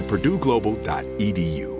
at purdueglobal.edu.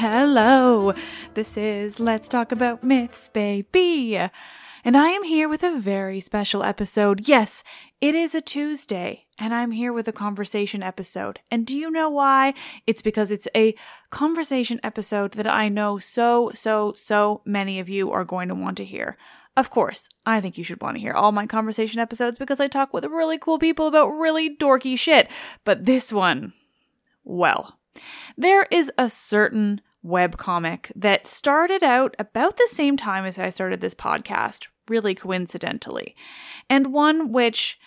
Hello, this is Let's Talk About Myths, baby. And I am here with a very special episode. Yes, it is a Tuesday, and I'm here with a conversation episode. And do you know why? It's because it's a conversation episode that I know so, so, so many of you are going to want to hear. Of course, I think you should want to hear all my conversation episodes because I talk with really cool people about really dorky shit. But this one, well, there is a certain webcomic that started out about the same time as I started this podcast, really coincidentally, and one which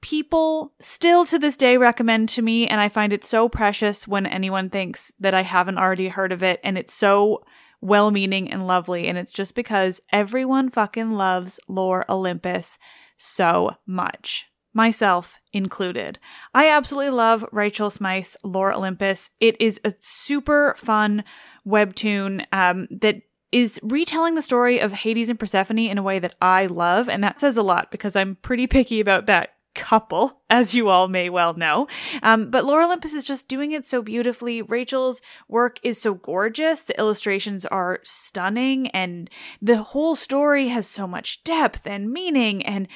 people still to this day recommend to me, and I find it so precious when anyone thinks that I haven't already heard of it, and it's so well meaning and lovely, and it's just because everyone fucking loves Lore Olympus so much myself included. I absolutely love Rachel Smythe's Lore Olympus. It is a super fun webtoon um, that is retelling the story of Hades and Persephone in a way that I love, and that says a lot because I'm pretty picky about that couple, as you all may well know. Um, but Lore Olympus is just doing it so beautifully. Rachel's work is so gorgeous. The illustrations are stunning, and the whole story has so much depth and meaning. And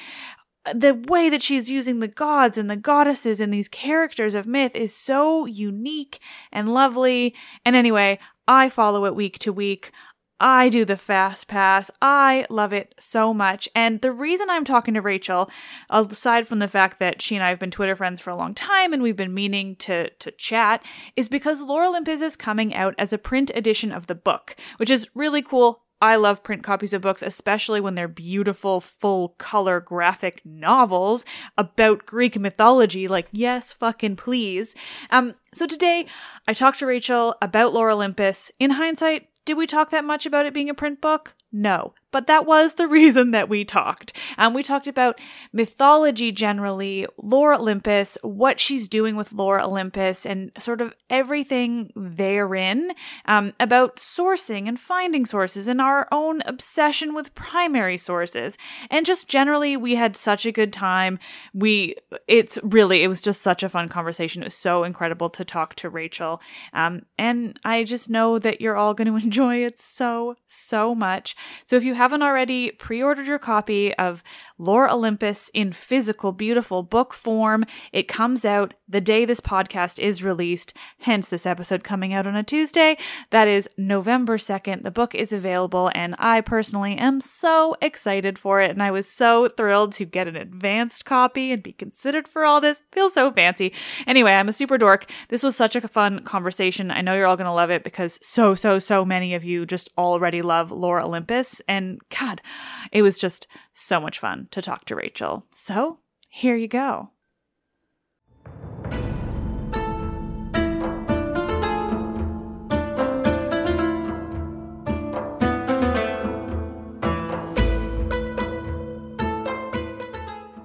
the way that she's using the gods and the goddesses and these characters of myth is so unique and lovely. And anyway, I follow it week to week. I do the fast pass. I love it so much. And the reason I'm talking to Rachel, aside from the fact that she and I have been Twitter friends for a long time and we've been meaning to, to chat, is because Lore Olympus is coming out as a print edition of the book, which is really cool. I love print copies of books, especially when they're beautiful, full color graphic novels about Greek mythology. Like, yes, fucking please. Um, so today I talked to Rachel about Lore Olympus. In hindsight, did we talk that much about it being a print book? No. But that was the reason that we talked. Um, we talked about mythology generally, Lore Olympus, what she's doing with Lore Olympus, and sort of everything therein um, about sourcing and finding sources and our own obsession with primary sources. And just generally, we had such a good time. We, it's really, it was just such a fun conversation. It was so incredible to talk to Rachel. Um, and I just know that you're all going to enjoy it so, so much. So if you haven't already pre ordered your copy of Lore Olympus in physical, beautiful book form, it comes out the day this podcast is released, hence this episode coming out on a Tuesday. That is November 2nd. The book is available, and I personally am so excited for it. And I was so thrilled to get an advanced copy and be considered for all this. Feels so fancy. Anyway, I'm a super dork. This was such a fun conversation. I know you're all going to love it because so, so, so many of you just already love Lore Olympus. And God, it was just so much fun to talk to Rachel. So here you go.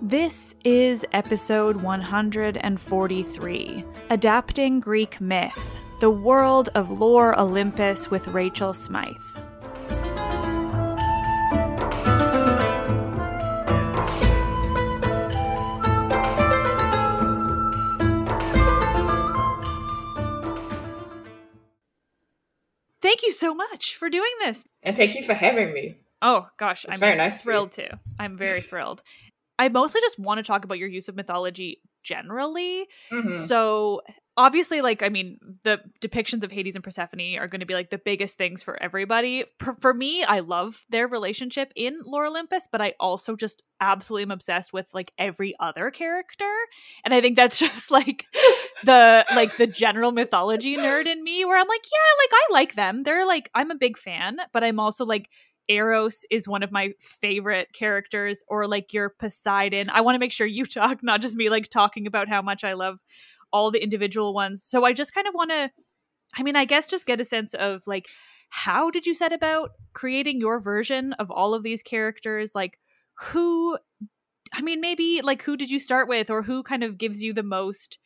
This is episode 143 Adapting Greek Myth The World of Lore Olympus with Rachel Smythe. Thank you so much for doing this. And thank you for having me. Oh gosh, It's I'm very nice thrilled too. I'm very thrilled. I mostly just want to talk about your use of mythology generally. Mhm. So obviously, like I mean, the depictions of Hades and Persephone are going to be like the biggest things for everybody. For, for me, I love their relationship in Lore Olympus, but I also just absolutely am obsessed with like every other character, and I think that's just like the like the general mythology nerd in me, where I'm like, yeah, like I like them. They're like I'm a big fan, but I'm also like Eros is one of my favorite characters, or like your Poseidon. I want to make sure you talk, not just me like talking about how much I love all the individual ones. So I just kind of want to, I mean, I guess just get a sense of like, how did you set about creating your version of all of these characters? Like, who, I mean, maybe like who did you start with, or who kind of gives you the most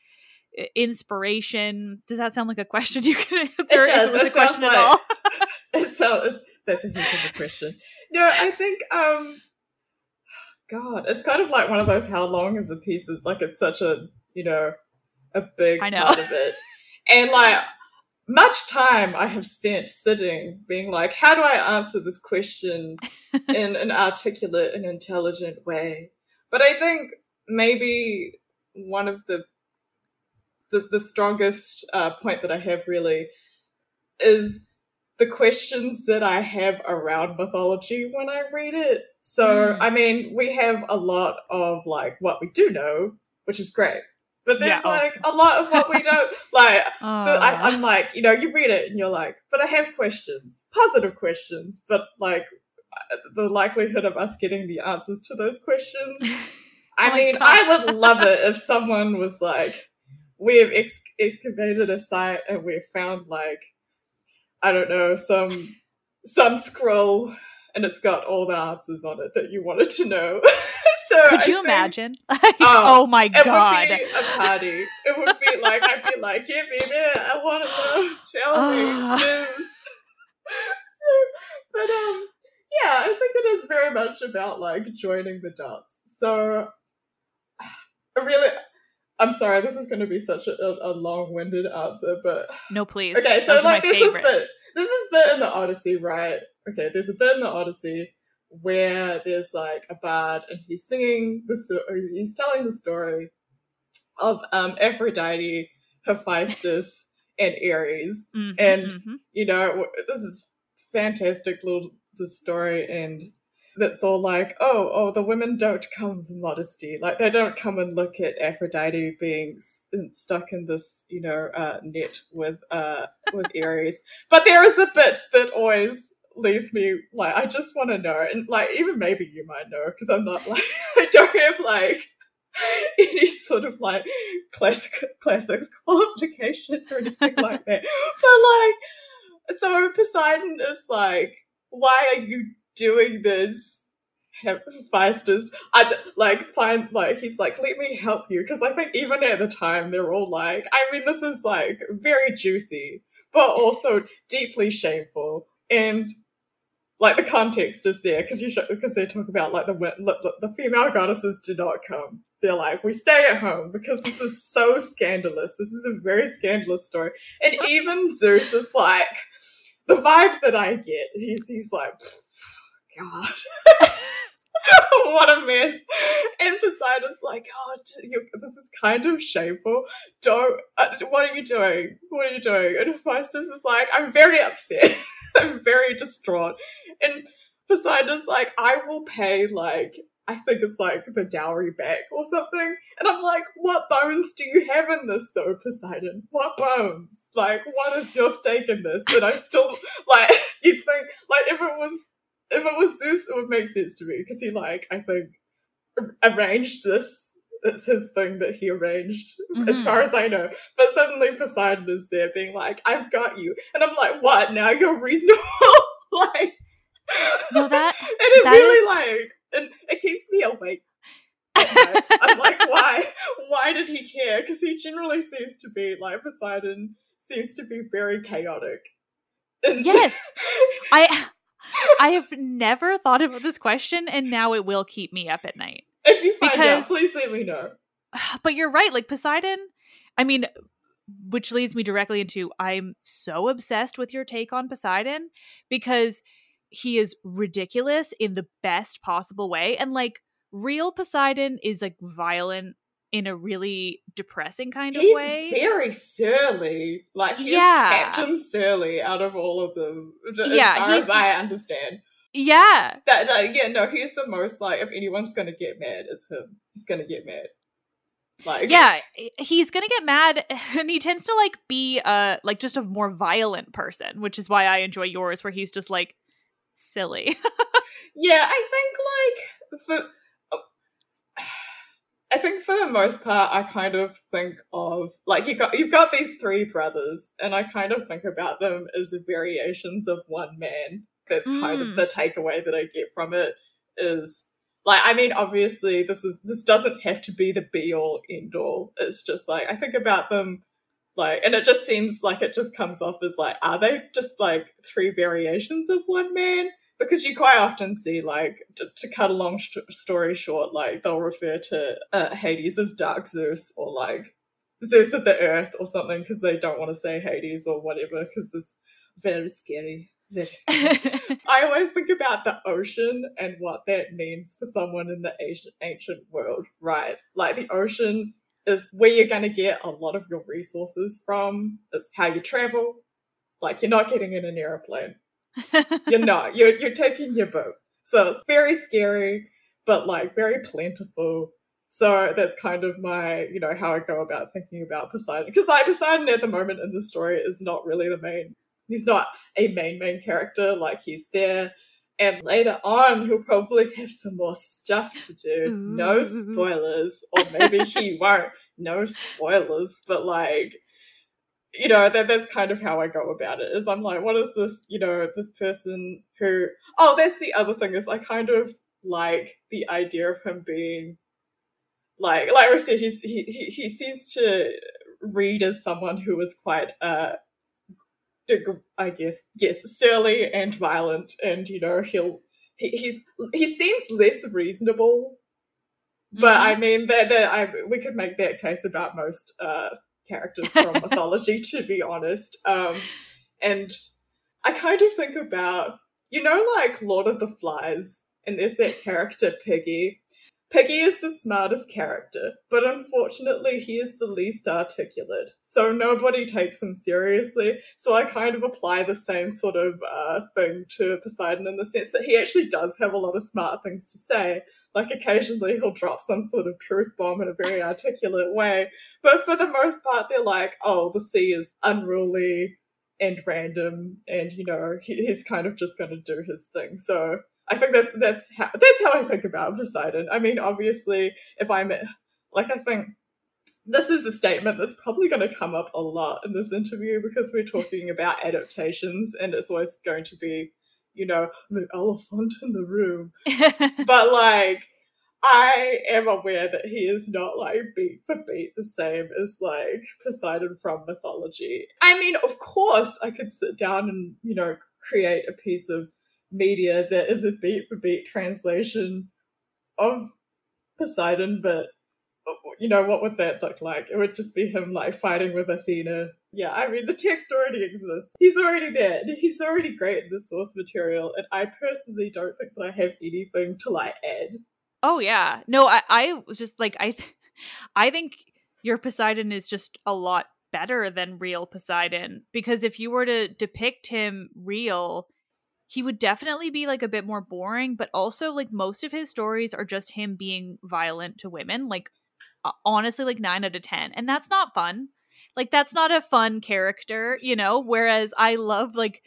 inspiration? Does that sound like a question you can answer? It does. If was It a question sounds at all. It's so it's, that's a huge of a question. No, I think um God, it's kind of like one of those how long is a piece is like it's such a you know a big I know. part of it. And like much time I have spent sitting being like, how do I answer this question in an articulate and intelligent way? But I think maybe one of the the, the strongest uh, point that I have really is the questions that I have around mythology when I read it. So, Mm. I mean, we have a lot of like what we do know, which is great. But there's Yeah, oh. like a lot of what we don't like. the- I, I'm like, you know, you read it and you're like, but I have questions, positive questions, but like the likelihood of us getting the answers to those questions. I Oh mean, God. I would love it if someone was like, we have ex- excavated a site and we've found like, I don't know, some some scroll and it's got all the answers on it that you wanted to know. so Could you think- imagine? Like, Oh, oh my it god. would be a party. It would be like I'd be like, "Give me that! I want to know. Tell Ah. me news." so, but um, yeah, I think it is very much about like joining the dots. So, I really, I'm sorry, this is going to be such a, a long-winded answer, but No, please. okay. So, Those like, this favorite. is bit, this is bit in the Odyssey, right? Okay, there's a bit in the Odyssey where there's like a bard and he's singing the he's telling the story of um Aphrodite, Hephaestus, and Ares. Mhm, and- mhm. You know, this is fantastic little the story and that's all like, oh, oh, the women don't come for modesty. Like they don't come and look at Aphrodite being s- stuck in this, you know, uh, net with uh with Ares. But there is a bit that always leaves me like I just want to know, and like even maybe you might know because I'm not like I don't have like any sort of like classic classics qualification or anything like that. But like, so Poseidon is like, why are you doing this? Hephaestus, I d- like find like he's like, let me help you because I think even at the time they're all like, I mean, this is like very juicy, but also deeply shameful, and like the context is there because you because they talk about like the the female goddesses do not come. They're like, we stay at home because this is so scandalous. This is a very scandalous story, and even Zeus is like, the vibe that I get, he's he's like, god. what a mess. And Poseidon's like, oh, this is kind of shameful. Don't, uh, what are you doing? What are you doing? And Hephaestus is like, I'm very upset. I'm very distraught. And Poseidon's like, I will pay like I think it's like the dowry back or something. And I'm like, what bones do you have in this though, Poseidon? What bones? Like, what is your stake in this? And I still like you'd think like if it was if it was Zeus, it would make sense to me because he like I think arranged this. It's his thing that he arranged, mm-hmm. as far as I know. But suddenly Poseidon is there, being like, "I've got you," and I'm like, "What? Now you're reasonable?" like, no, that and it that really is... like and it keeps me awake. I'm like, why? Why did he care? Because he generally seems to be like Poseidon seems to be very chaotic. And yes, I I have never thought about this question, and now it will keep me up at night. If you find because, out, please let me know. But you're right. Like Poseidon, I mean, which leads me directly into I'm so obsessed with your take on Poseidon because he is ridiculous in the best possible way and like real poseidon is like violent in a really depressing kind of he's way. very surly. Like he's yeah. Captain Surly out of all of them. As yeah, far as I understand. Yeah. That uh, yeah, no, he's the most like if anyone's gonna get mad, it's him. He's gonna get mad. Like Yeah, he's gonna get mad and he tends to like be uh like just a more violent person, which is why I enjoy yours, where he's just like silly. yeah, I think like for I think for the most part, I kind of think of like you got you've got these three brothers, and I kind of think about them as variations of one man. That's mm. kind of mm. the takeaway that I get from it is like I mean, obviously this is this doesn't have to be the be all end all. It's just like I think about them like and it just seems like it just comes off as like are they just like three variations of one man because you quite often see like to, to cut a long st- story short like they'll refer to uh, hades as dark zeus or like zeus of the earth or something because they don't want to say hades or whatever because it's very scary very scary. i always think about the ocean and what that means for someone in the ancient, ancient world right? Like the ocean is where you're going to get a lot of your resources from is how you travel. Like you're not getting in an airplane you're not. You're you're taking your boat. So it's very scary, but like very plentiful. So that's kind of my, you know, how I go about thinking about Poseidon. Because like Poseidon at the moment in the story is not really the main. He's not a main main character. Like he's there, and later on he'll probably have some more stuff to do. Ooh. No spoilers, or maybe he won't. No spoilers, but like you know that that's kind of how I go about it. Is I'm like, what is this? You know, this person who? Oh, that's the other thing. Is I kind of like the idea of him being like, like I said, he's, he he he seems to read as someone who is quite uh I guess yes, surly and violent, and you know he'll he, he's he seems less reasonable. But mm-hmm. I mean that that I we could make that case about most uh characters from mythology, to be honest. Um, and I kind of think about, you know, like Lord of the Flies, and there's that character Piggy. Piggy is the smartest character, but unfortunately, he is the least articulate, so nobody takes him seriously. So I kind of apply the same sort of uh, thing to Poseidon in the sense that he actually does have a lot of smart things to say. Like occasionally, he'll drop some sort of truth bomb in a very articulate way, but for the most part, they're like, oh, the sea is unruly and random, and you know, he, he's kind of just going to do his thing. So I think that's that's how that's how I think about Poseidon. I mean, obviously, if I'm like, I think this is a statement that's probably going to come up a lot in this interview because we're talking about adaptations, and it's always going to be, you know, the elephant in the room. but like, I am aware that he is not like beat for beat the same as like Poseidon from mythology. I mean, of course, I could sit down and, you know, create a piece of media that is a beat for beat translation of Poseidon, but you know, what would that look like? It would just be him like fighting with Athena Yeah, I mean, the text already exists. He's already there. He's already great in the source material, and I personally don't think that I have anything to like add. Oh yeah, no, I I was just like I, th- I think your Poseidon is just a lot better than real Poseidon because if you were to depict him real, he would definitely be like a bit more boring. But also, like most of his stories are just him being violent to women, like uh, honestly, like nine out of ten, and that's not fun like that's not a fun character, you know? Whereas I love like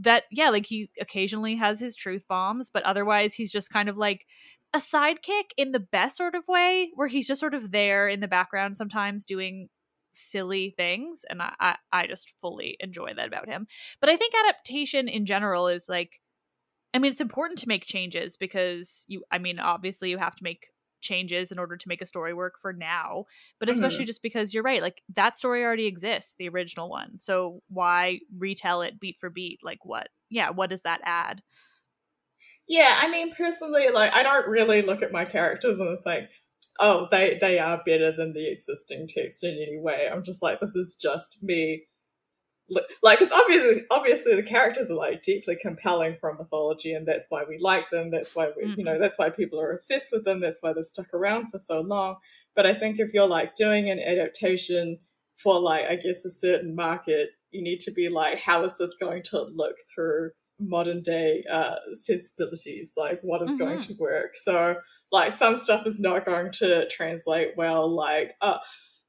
that yeah, like he occasionally has his truth bombs, but otherwise he's just kind of like a sidekick in the best sort of way where he's just sort of there in the background sometimes doing silly things and I, I, I just fully enjoy that about him. But i think adaptation in general is like i mean it's important to make changes because you i mean obviously you have to make changes in order to make a story work for now but especially mm-hmm. just because you're right like that story already exists the original one. So why retell it beat for beat? Like what yeah what does that add? Yeah i mean personally like i don't really look at my characters and think oh they they are better than the existing text in any way i'm just like this is just me like it's obviously obviously the characters are like deeply compelling from mythology and that's why we like them that's why we mm-hmm. you know mm-hmm. that's why people are obsessed with them that's why they've stuck around for so long but i think if you're like doing an adaptation for like i guess a certain market you need to be like how is this going to look through modern day uh sensibilities like what is mm-hmm. going to work so like some stuff is not going to translate well like uh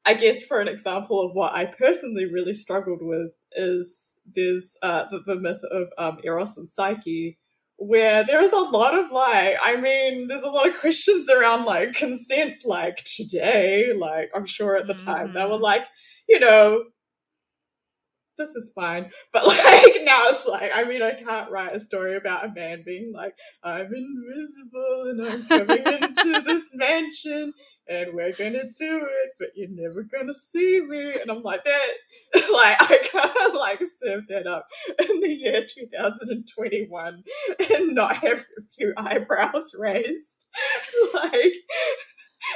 I guess for an example of what I personally really struggled with is there's uh, the, the myth of um, Eros and Psyche, where there is a lot of like, I mean, there's a lot of questions around like consent, like today, like I'm sure at the mm-hmm. time they were mm-hmm. like, you know, this is fine. But like now it's like, I mean, I can't write a story about a man being like, I'm invisible and I'm coming into this mansion and we're gonna do it, but you're never gonna see me. And I'm like, that, like, I can't like serve that up in the year 2021 and not have a few eyebrows raised. like,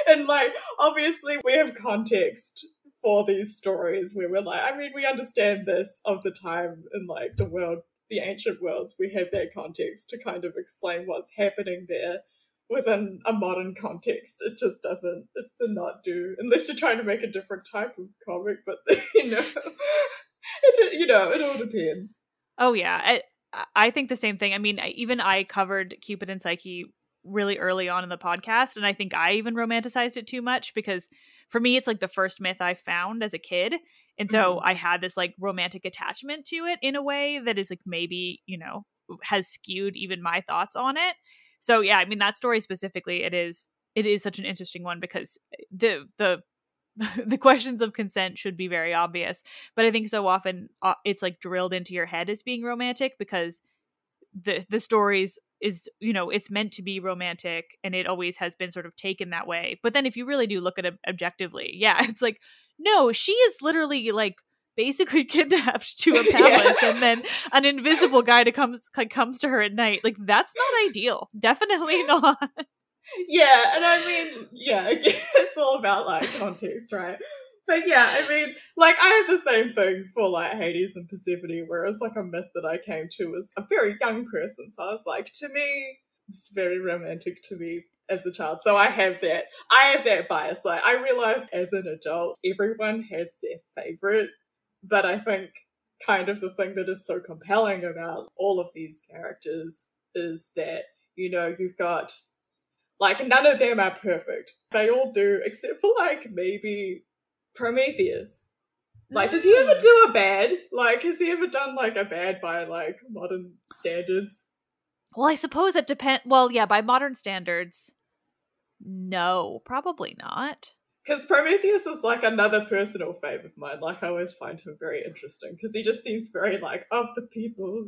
and like, obviously, we have context for these stories where we're like, I mean, we understand this of the time in like the world, the ancient worlds. We have that context to kind of explain what's happening there within a modern context. It just doesn't, it does not do, unless you're trying to make a different type of comic, but you know, it, you know, it all depends. Oh, yeah. I, I think the same thing. I mean, even I covered Cupid and Psyche really early on in the podcast, and I think I even romanticized it too much because for me, it's like the first myth I found as a kid. And so mm-hmm. I had this like romantic attachment to it in a way that is like maybe, you know, has skewed even my thoughts on it so yeah i mean that story specifically it is it is such an interesting one because the the the questions of consent should be very obvious but i think so often uh, it's like drilled into your head as being romantic because the the stories is you know it's meant to be romantic and it always has been sort of taken that way. But then if you really do look at it objectively yeah it's like no she is literally like basically kidnapped to a palace yeah. and then an invisible guy to comes like, comes to her at night. Like that's not ideal. Definitely not. Yeah and i mean yeah it's all about like context right but yeah i mean like i had the same thing for like hades and persephone whereas like a myth that i came to as a very young person so i was like to me it's very romantic to me as a child. So I have that I have that bias. Like I realize as an adult, everyone has their favorite but I think kind of the thing that is so compelling about all of these characters is that, you know, you've got like none of them are perfect. They all do, except for like maybe Prometheus. Like, did he ever hmm. do a bad? Like, has he ever done like a bad by like modern standards? Well, I suppose it depends. Well, yeah, by modern standards, no, probably not. Because Prometheus is like another personal fave of mine. Like I always find him very interesting because he just seems very like of the people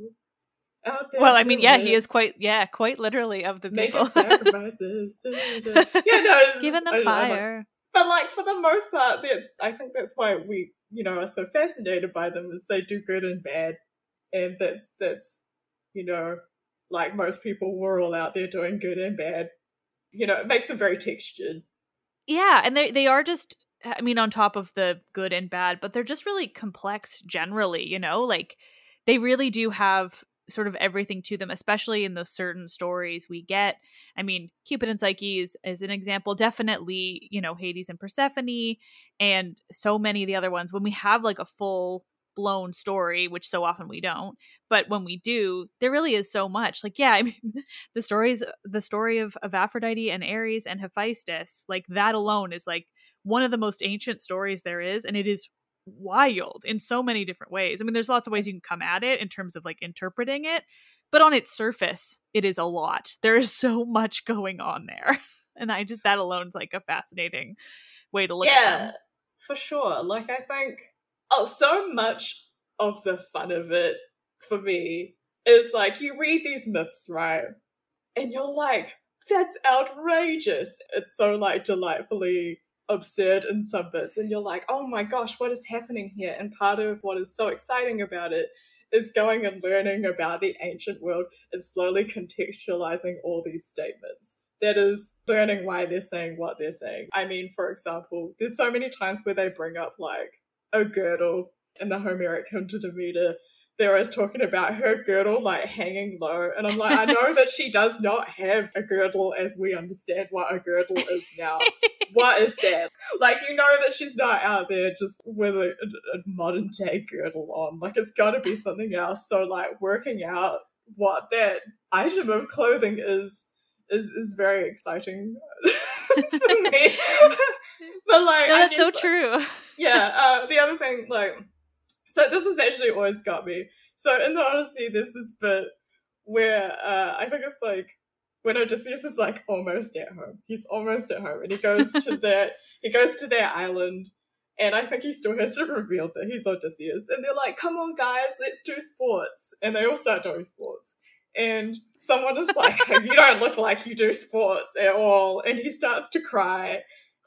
out there. Well, I mean, yeah, he is quite, yeah, quite literally of the people. Making sacrifices. yeah, no, giving them fire. But like for the most part, I think that's why we, you know, are so fascinated by them is they do good and bad, and that's that's, you know, like most people were all out there doing good and bad. You know, it makes them very textured yeah and they they are just I mean, on top of the good and bad, but they're just really complex generally, you know? Like, they really do have sort of everything to them, especially in those certain stories we get. I mean, Cupid and Psyche is, is an example. Definitely, you know, Hades and Persephone, and so many of the other ones. When we have like a full blown story, which so often we don't, but when we do, there really is so much. Like, yeah, I mean, the stories, the story of, of Aphrodite and Ares and Hephaestus, like that alone is like one of the most ancient stories there is, and it is wild in so many different ways. I mean, there's lots of ways you can come at it in terms of like interpreting it, but on its surface, it is a lot. There is so much going on there. And I just that alone is like a fascinating way to look yeah, at them. for sure. Like I think oh so much of the fun of it for me is like you read these myths, right? And you're like, that's outrageous. It's so like delightfully absurd in some bits and you're like oh my gosh what is happening here? And part of what is so exciting about it is going and learning about the ancient world and slowly contextualizing all these statements. That is learning why they're saying what they're saying. I mean for example there's so many times where they bring up like a girdle in the homeric hymn to demeter there was talking about her girdle like hanging low. And i'm like i know that she does not have a girdle as we understand what a girdle is now what is that? Like you know that she's not out there just with a, a modern day girdle on. Like it's got to be something else. So like working out what that item of clothing is is is very exciting for me. But like No, that's so true. yeah uh, the other thing like so this has actually always got me. So in the odyssey there's this bit where uh i think it's like when odysseus is like almost at home. He's almost at home and he goes to their he goes to their island and i think he still has to reveal that he's odysseus and they're like come on guys let's do sports and they all start doing sports. And someone is like you don't look like you do sports at all and he starts to cry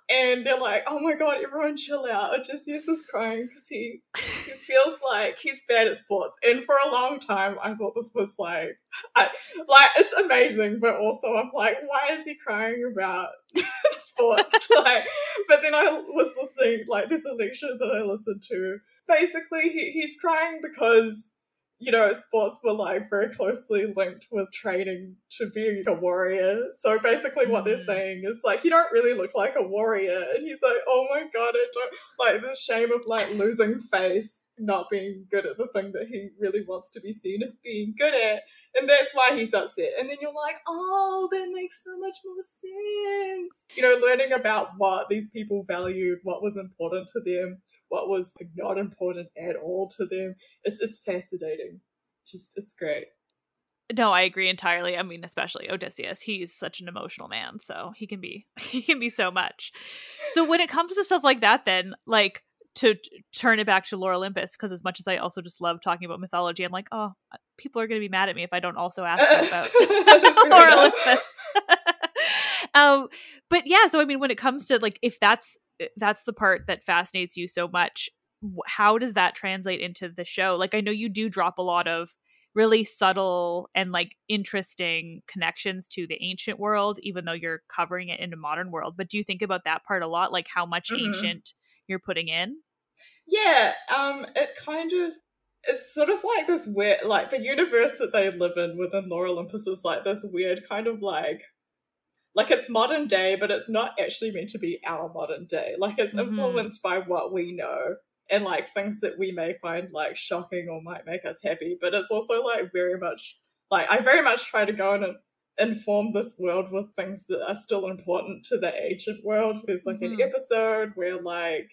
and they're like, "Oh my god, everyone chill out." Odysseus is crying because he he feels like he's bad at sports. And for a long time, I thought this was like, I, like it's amazing, but also I'm like, why is he crying about sports? like, but then I was listening, like, this a lecture that I listened to. Basically, he, he's crying because you know, sports were like very closely linked with training to be a warrior. So basically, what they're Mm. saying is like, you don't really look like a warrior. And he's like, oh my god, I don't like this shame of like losing face, not being good at the thing that he really wants to be seen as being good at. And that's why he's upset. And then you're like, oh, that makes so much more sense. You know, learning about what these people valued, what was important to them, what was like, not important at all to them. It's, it's fascinating. Just, it's great. No, I agree entirely. I mean, especially Odysseus. He's such an emotional man, so he can be he can be so much. So when it comes to stuff like that then, like to turn it back to Lore Olympus because as much as I also just love talking about mythology, I'm like, "Oh, people are going to be mad at me if I don't also ask them about Lore. Olympus." um but yeah, so I mean when it comes to like if that's that's the part that fascinates you so much, how does that translate into the show? Like I know you do drop a lot of really subtle and like interesting connections to the ancient world even though you're covering it in a modern world but do you think about that part a lot like how much Mhm. ancient you're putting in Yeah, um, it kind of it's sort of like this weird, like the universe that they live in within Lore Olympus is like this weird kind of like, like it's modern day, but it's not actually meant to be our modern day. Like it's Mhm. influenced by what we know and like things that we may find like shocking or might make us happy. But it's also like very much like I very much try to go in and inform this world with things that are still important to the ancient world. There's like an Mhm. episode where like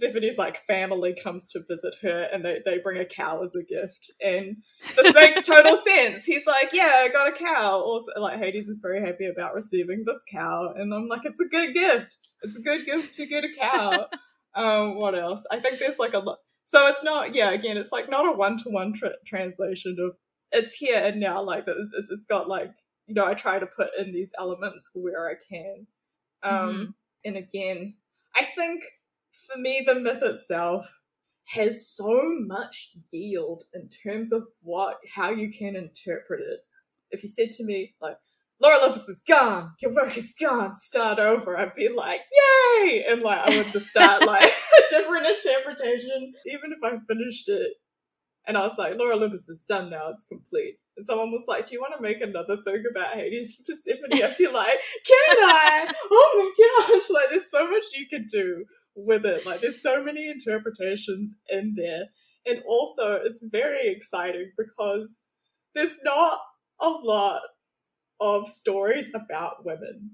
Persephone's like family comes to visit her and they, they bring a cow as a gift. And this makes total sense. He's like, Yeah, I got a cow. Also like Hades is very happy about receiving this cow. And I'm like, it's a good gift. It's a good gift to get a cow. um, what else? I think there's like a lot so it's not yeah, again, it's like not a one to one translation of it's here and now, like it's, it's it's got like you know, I try to put in these elements where I can. Um, and again, I think for me, the myth itself has so much yield in terms of what how you can interpret it. If you said to me like, Lore Olympus is gone. Your work is gone. Start over. I'd be like, yay! And like, I would just start like a different interpretation. Even if I finished it and I was like, Lore Olympus is done now. It's complete. And someone was like, Do you want to make another thing about Hades and Persephone? I'd be like, Can I? Oh my gosh. Like, there's so much you could do with it. Like, there's so many interpretations in there. And also, it's very exciting because there's not a lot of stories about women.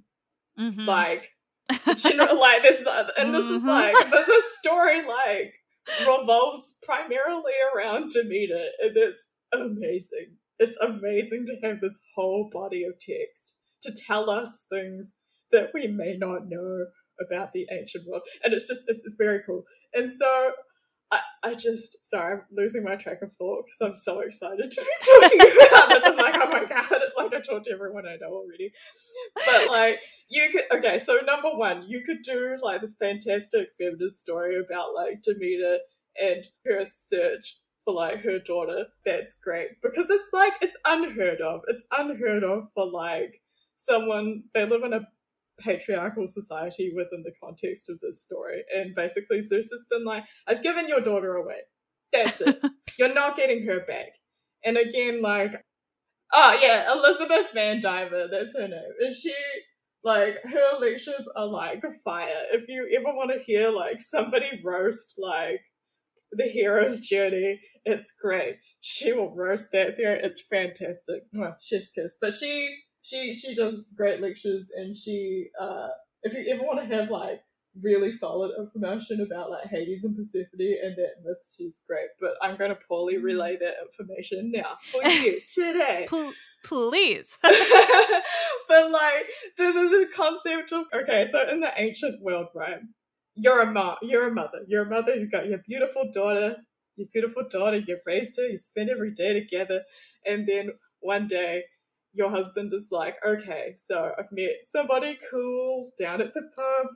Mm-hmm. Like, know, like this, and this mm-hmm. is like the, the story like revolves primarily around Demeter, and it's amazing. It's amazing to have this whole body of text to tell us things that we may not know about the ancient world, and it's just it's very cool. And so I, I just sorry, I'm losing my track of thought because I'm so excited to be talking about this. I'm like, oh my god, like I told everyone I know already. But like you could okay, so number one, you could do like this fantastic feminist story about like Demeter and her search for like her daughter. That's great. Because it's like it's unheard of. It's unheard of for like someone they live in a patriarchal society within the context of this story. And basically, Zeus has been like, I've given your daughter away. That's it. You're not getting her back. And again, like, oh yeah, Elizabeth Vandiver, that's her name. Is she like her lectures are like fire. If you ever want to hear like somebody roast like the hero's journey, it's great. She will roast that there. It's fantastic. Well, chef's kiss. But she she she does great lectures and she uh if you ever want to have like really solid information about like Hades and Persephone and that myth, she's great. But I'm going to poorly mm-hmm. relay that information now for you today. please. but like the, the, the concept of okay, so in the ancient world, right? You're a mom, you're a mother, you're a mother. You've got your beautiful daughter, your beautiful daughter. You've raised her. You spend every day together, and then one day your husband is like, okay, so I've met somebody cool down at the pub,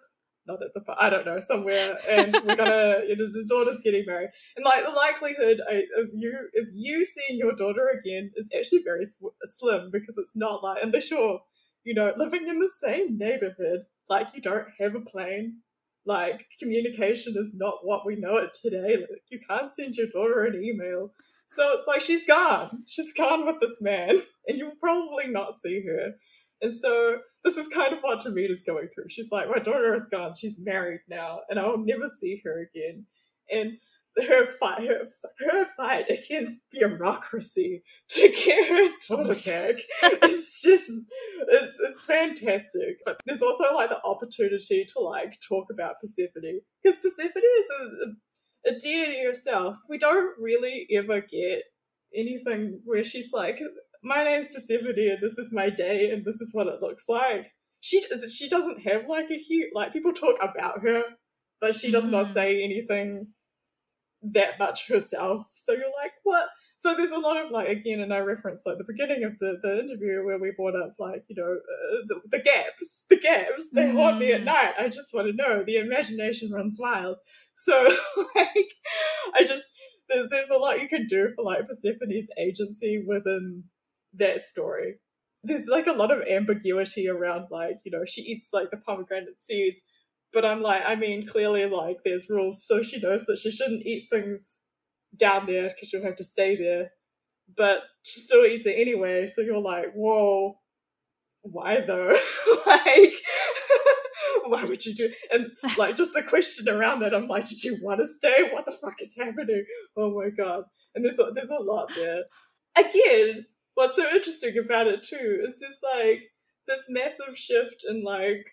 not at the pub, I don't know, somewhere, and we're gonna, your, daughter's getting married, and like the likelihood of you, of you seeing your daughter again is actually very slim because it's not like, and they're sure, you know, living in the same neighborhood, like you don't have a plane, like communication is not what we know it today. Like, you can't send your daughter an email. So it's like she's gone. She's gone with this man, and you'll probably not see her. And so this is kind of what Demeter's going through. She's like, my daughter is gone. She's married now, and I'll never see her again. And her fight, her, her fight against bureaucracy to get her daughter back is just, it's, it's fantastic. But there's also like the opportunity to like talk about Persephone because Persephone is a, a deity yourself. we don't really ever get anything where she's like, "My name's Persephone, and this is my day, and this is what it looks like." She she doesn't have like a huge like people talk about her, but she does mm. not say anything that much herself. So you're like, what? So there's a lot of like again and i reference like the beginning of the, the interview where we brought up like you know uh, the, the, gaps the gaps they mm. haunt me at night. I just want to know the imagination runs wild. So like i just there's, there's a lot you can do for like persephone's agency within that story. There's like a lot of ambiguity around like you know she eats like the pomegranate seeds but i'm like i mean clearly like there's rules so she knows that she shouldn't eat things down there because you'll have to stay there. But she still eats it anyway, so you're like, whoa, why though? like, why would you do? And like, just the question around that, I'm like, did you want to stay? What the fuck is happening? Oh my god! And there's a, there's a lot there. Again, what's so interesting about it too is this like this massive shift in like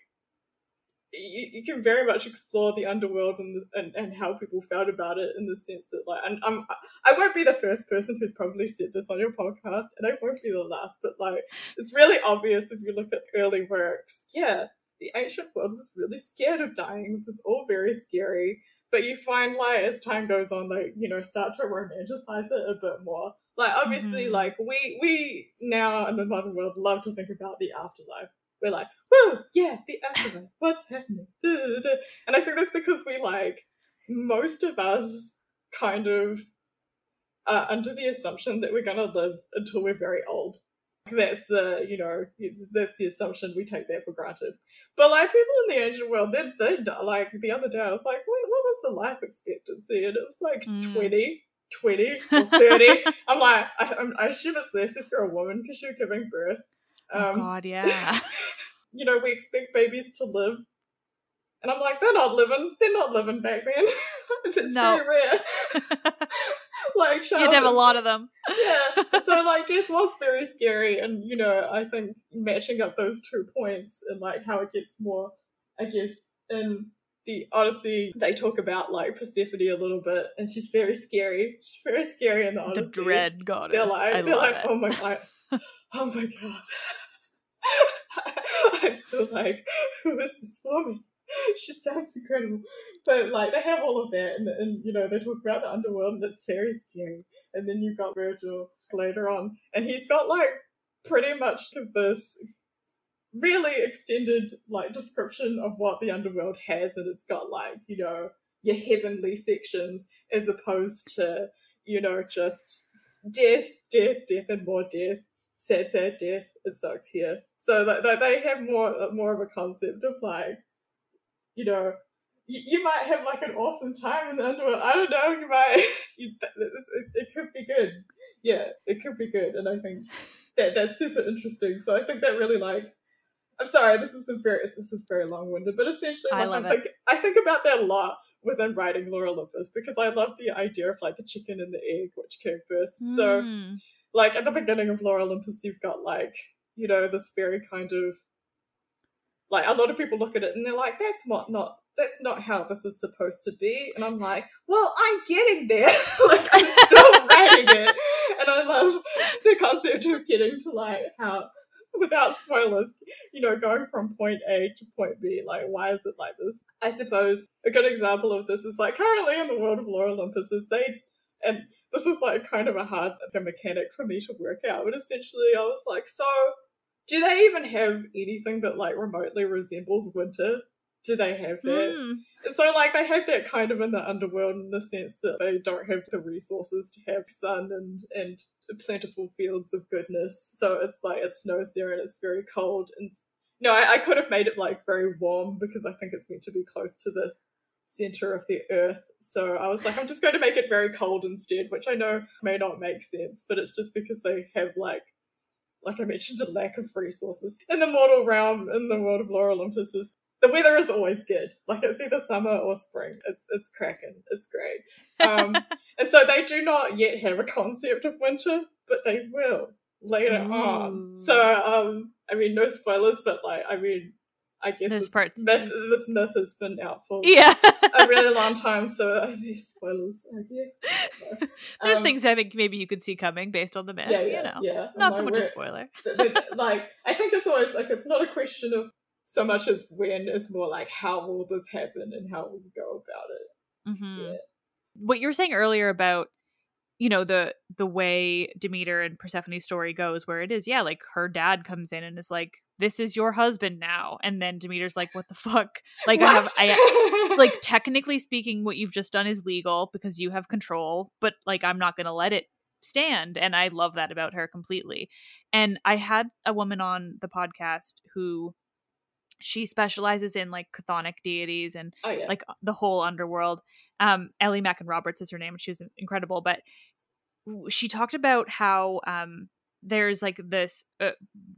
you, you can very much explore the underworld and, the, and and how people felt about it in the sense that like and I'm I won't be the first person who's probably said this on your podcast and I won't be the last but like it's really obvious if you look at early works yeah the ancient world was really scared of dying. This is all very scary. But you find like as time goes on like you know start to romanticize it a bit more. Like obviously mm-hmm. like we we now in the modern world love to think about the afterlife we're like, whoa, yeah, the afterlife, what's happening? And I think that's because we like, most of us kind of are under the assumption that we're going to live until we're very old. that's the you know that's the assumption we take that for granted. But like people in the angel world, they they like the other day I was like, what, what was the life expectancy? And it was like mm. 20, 20 or 30. I'm like, I, I, assume it's less if you're a woman because you're giving birth. Oh, um, oh God, yeah. you know, we expect babies to live. And I'm like, they're not living. They're not living back then. it's no. very rare. like, you'd have a lot of them. yeah. So, like, death was very scary. And, you know, I think matching up those two points and, like, how it gets more, I guess, in the Odyssey, they talk about like Persephone a little bit, and she's very scary. She's very scary in the Odyssey. The dread goddess. They're like, I they're like, it. oh my god, oh my god. I'm so like, who is this woman? She sounds incredible, but like they have all of that, and, and you know they talk about the underworld, and it's very scary. And then you've got Virgil later on, and he's got like pretty much this really extended like description of what the underworld has and it's got like you know your heavenly sections as opposed to you know just death death death and more death sad sad death it sucks here so like they have more more of a concept of like you know you, you might have like an awesome time in the underworld i don't know you might you, it, it could be good yeah it could be good and i think that that's super interesting so i think that really like I'm sorry, this was a very this is very long winded, but essentially, like, I love it. I think about that a lot within writing Lore Olympus because I love the idea of like the chicken and the egg, which came first. Mm. So, hmm. Like at the beginning of Lore Olympus, you've got like you know this very kind of like a lot of people look at it and they're like, that's not not that's not how this is supposed to be. And I'm like, well, I'm getting there. like I'm still writing it, and I love the concept of getting to like how without spoilers, you know, going from point A to point B, like, why is it like this? I suppose a good example of this is like currently in the world of Lore Olympus is they, and this is like kind of a hard a mechanic for me to work out, but essentially I was like, so do they even have anything that like remotely resembles winter? Do they have that? Mm. So like they have that kind of in the underworld in the sense that they don't have the resources to have sun and and plentiful fields of goodness. So it's like it snows there and it's very cold. And no, I, I could have made it like very warm because I think it's meant to be close to the center of the earth. So I was like, I'm just going to make it very cold instead, which I know may not make sense, but it's just because they have like like I mentioned, a lack of resources. In the mortal realm, in the world of Lore Olympus, is the weather is always good. Like it's either summer or spring. It's it's cracking. It's great. Um, and so they do not yet have a concept of winter, but they will later Ooh. on. So um, I mean, no spoilers, but like I mean, I guess this parts. Myth, this myth has been out for yeah. a really long time. So I mean, spoilers, I guess. There's um, things I think maybe you could see coming based on the myth. Yeah, yeah, you know, yeah. Not so much a spoiler. like I think it's always like it's not a question of so much as when is more like how will this happen and how will you go about it. Mm-hmm. Yeah. What you were saying earlier about you know the the way Demeter and Persephone's story goes, where it is, yeah, like her dad comes in and is like, "This is your husband now," and then Demeter's like, "What the fuck?" Like what? I have, I like technically speaking, what you've just done is legal because you have control, but like I'm not gonna let it stand, and I love that about her completely. And I had a woman on the podcast who she specializes in like chthonic deities and oh, yeah. like the whole underworld. Um, Ellie Mackin Roberts is her name, and she was incredible. But she talked about how um, there's like this uh,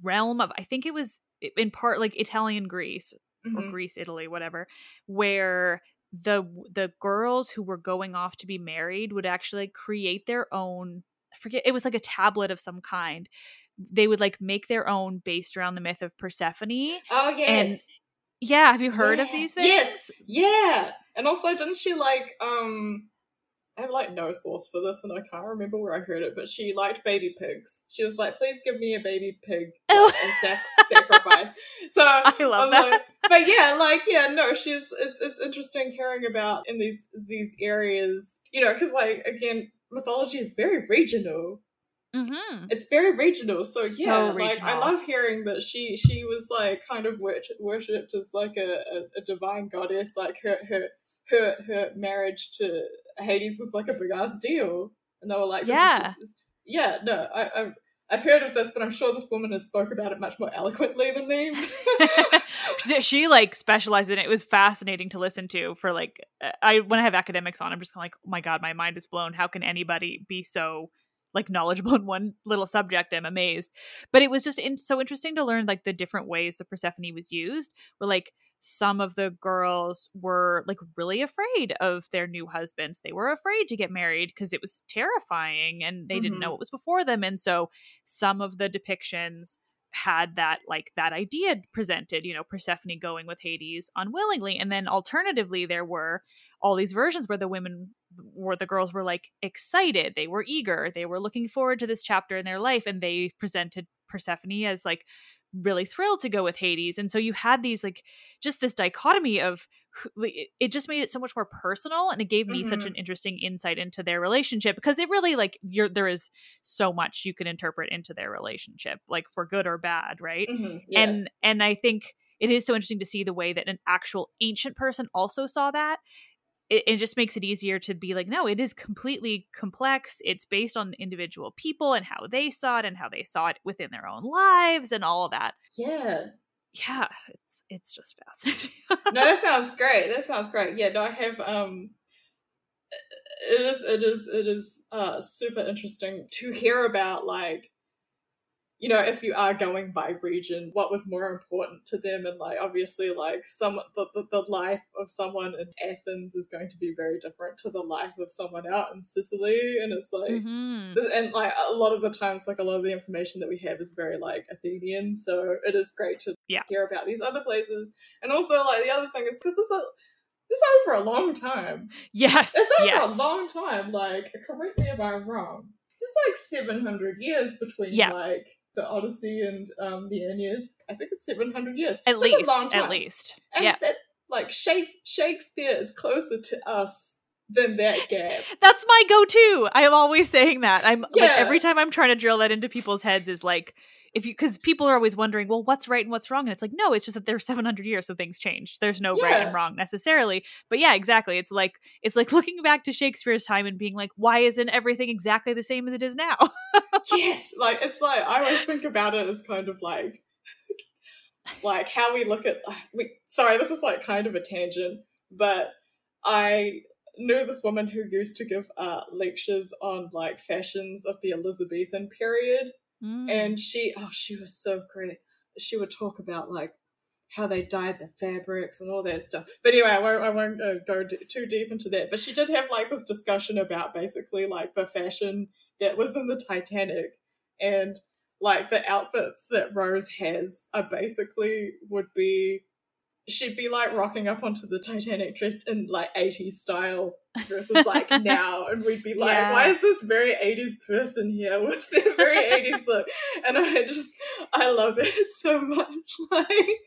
realm of I think it was in part like Italian Greece mm-hmm. or Greece Italy whatever, where the the girls who were going off to be married would actually create their own I forget it was like a tablet of some kind they would like make their own based around the myth of Persephone. Oh yes. And yeah, have you heard yeah. of these things? Yes. Yeah. And also didn't she like um I have like no source for this and I can't remember where I heard it, but she liked baby pigs. She was like, please give me a baby pig and sac- sacrifice. So I love that. Like, but yeah, like, yeah, no, she's, it's, it's interesting hearing about in these, these areas, you know, cause like, again, mythology is very regional. Mm-hmm. It's very regional, so yeah, so like I love hearing that she she was like kind of worshipped as like a, a, a, divine goddess. Like her her her her marriage to Hades was like a big ass deal, and they were like, yeah, just, yeah, no, I, I I've heard of this, but I'm sure this woman has spoke about it much more eloquently than me. she like specialized in it. It was fascinating to listen to. For like, uh, I when I have academics on, I'm just kind of like, oh my god, my mind is blown. How can anybody be so like knowledgeable in one little subject? I'm amazed. But it was just in, so interesting to learn like the different ways that Persephone was used. Where like some of the girls were like really afraid of their new husbands. They were afraid to get married because it was terrifying and they mm-hmm. didn't know mm-hmm. what was before them. And so some of the depictions had that like that idea presented, you know, Persephone going with Hades unwillingly. And then alternatively, there were all these versions where the women where the girls were like excited, they were eager, they were looking forward to this chapter in their life, and they presented Persephone as like really thrilled to go with Hades. And so you had these like just this dichotomy of it just made it so much more personal and it gave me mm-hmm. such an interesting insight into their relationship because it really like you're there is so much you can interpret into their relationship like for good or bad, right? Mm-hmm. Yeah. And and I think it is so interesting to see the way that an actual ancient person also saw that it, it, just makes it easier to be like no it is completely complex it's based on individual people and how they saw it and how they saw it within their own lives and all of that yeah yeah it's it's just fascinating. No that sounds great that sounds great. Yeah no i have um it is it is it is uh super interesting to hear about like you know, if you are going by region, what was more important to them? And like, obviously, like some the, the, the, life of someone in Athens is going to be very different to the life of someone out in Sicily. And it's like, mm-hmm. and like a lot of the times, like a lot of the information that we have is very like Athenian. So it is great to yeah. hear about these other places. And also, like the other thing is, this is a this over a long time. Yes, it's over yes. a long time. Like, correct me if I'm wrong. Just like seven hundred years between yeah. like the Odyssey and um, the Aeneid. I think it's 700 years. At That's least. At least. And yeah. That, like, Shakespeare is closer to us than that gap. That's my go-to. I'm always saying that. I'm yeah. like every time I'm trying to drill that into people's heads is like if you because people are always wondering well what's right and what's wrong? And it's like no it's just that there's 700 years so things change. There's no yeah. right and wrong necessarily. But yeah exactly. It's like it's like looking back to shakespeare's time and being like why isn't everything exactly the same as it is now? Yes like it's like i always think about it as kind of like like how we look at we sorry this is like kind of a tangent but i knew this woman who used to give uh, lectures on like fashions of the elizabethan period Mm. And she, oh, she was so great. She would talk about like how they dyed the fabrics and all that stuff. But anyway, I won't, I won't uh, go d- too deep into that. But she did have like this discussion about basically like the fashion that was in the Titanic and like the outfits that Rose has are basically would be she'd be like rocking up onto the Titanic dressed in like 80s style versus like now and we'd be like yeah. why is this very 80s person here with their very 80s look? And I just I love it so much like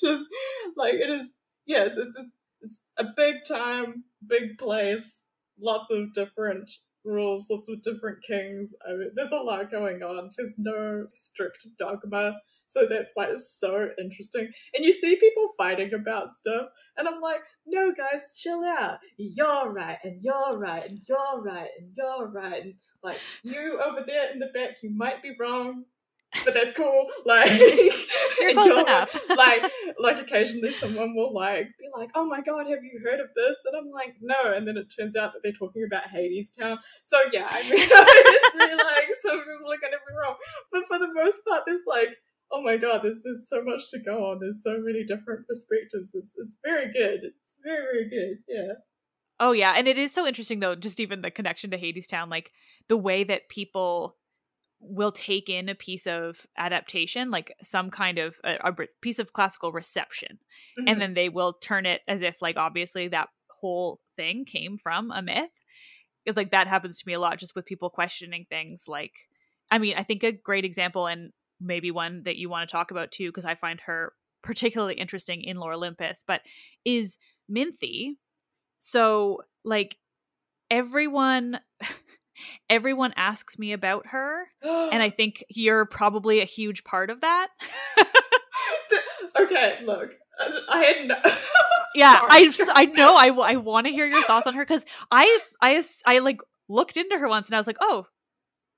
just like it is yes it's it's, it's a big time big place lots of different rules lots of different kings. I mean there's a lot going on. There's no strict dogma so that's why it's so interesting. And you see people fighting about stuff, and I'm like, no, guys, chill out. You're right, and you're right, and you're right, and you're right. And like, you over there in the back, you might be wrong, but that's cool. Like you're close you're, enough. like like occasionally someone will like be like, Oh my god, have you heard of this? And I'm like, No, and then it turns out that they're talking about Hadestown. So yeah, I mean obviously like some people are gonna be wrong. But for the most part there's like oh my god, this is so much to go on. There's so many different perspectives. It's it's very good. It's very very good. Yeah. Oh yeah, and it is so interesting though. Just even the connection to Hadestown, like the way that people will take in a piece of adaptation, like some kind of a, a piece of classical reception, mm-hmm. and then they will turn it as if like obviously that whole thing came from a myth. It's like that happens to me a lot, just with people questioning things like. I mean, I think a great example, and maybe one that you want to talk about too, because I find her particularly interesting in Lore Olympus, but is Minthe. So, like, everyone. everyone asks me about her and i think you're probably a huge part of that okay look i had no yeah i i know i, I want to hear your thoughts on her because i i i like looked into her once and i was like oh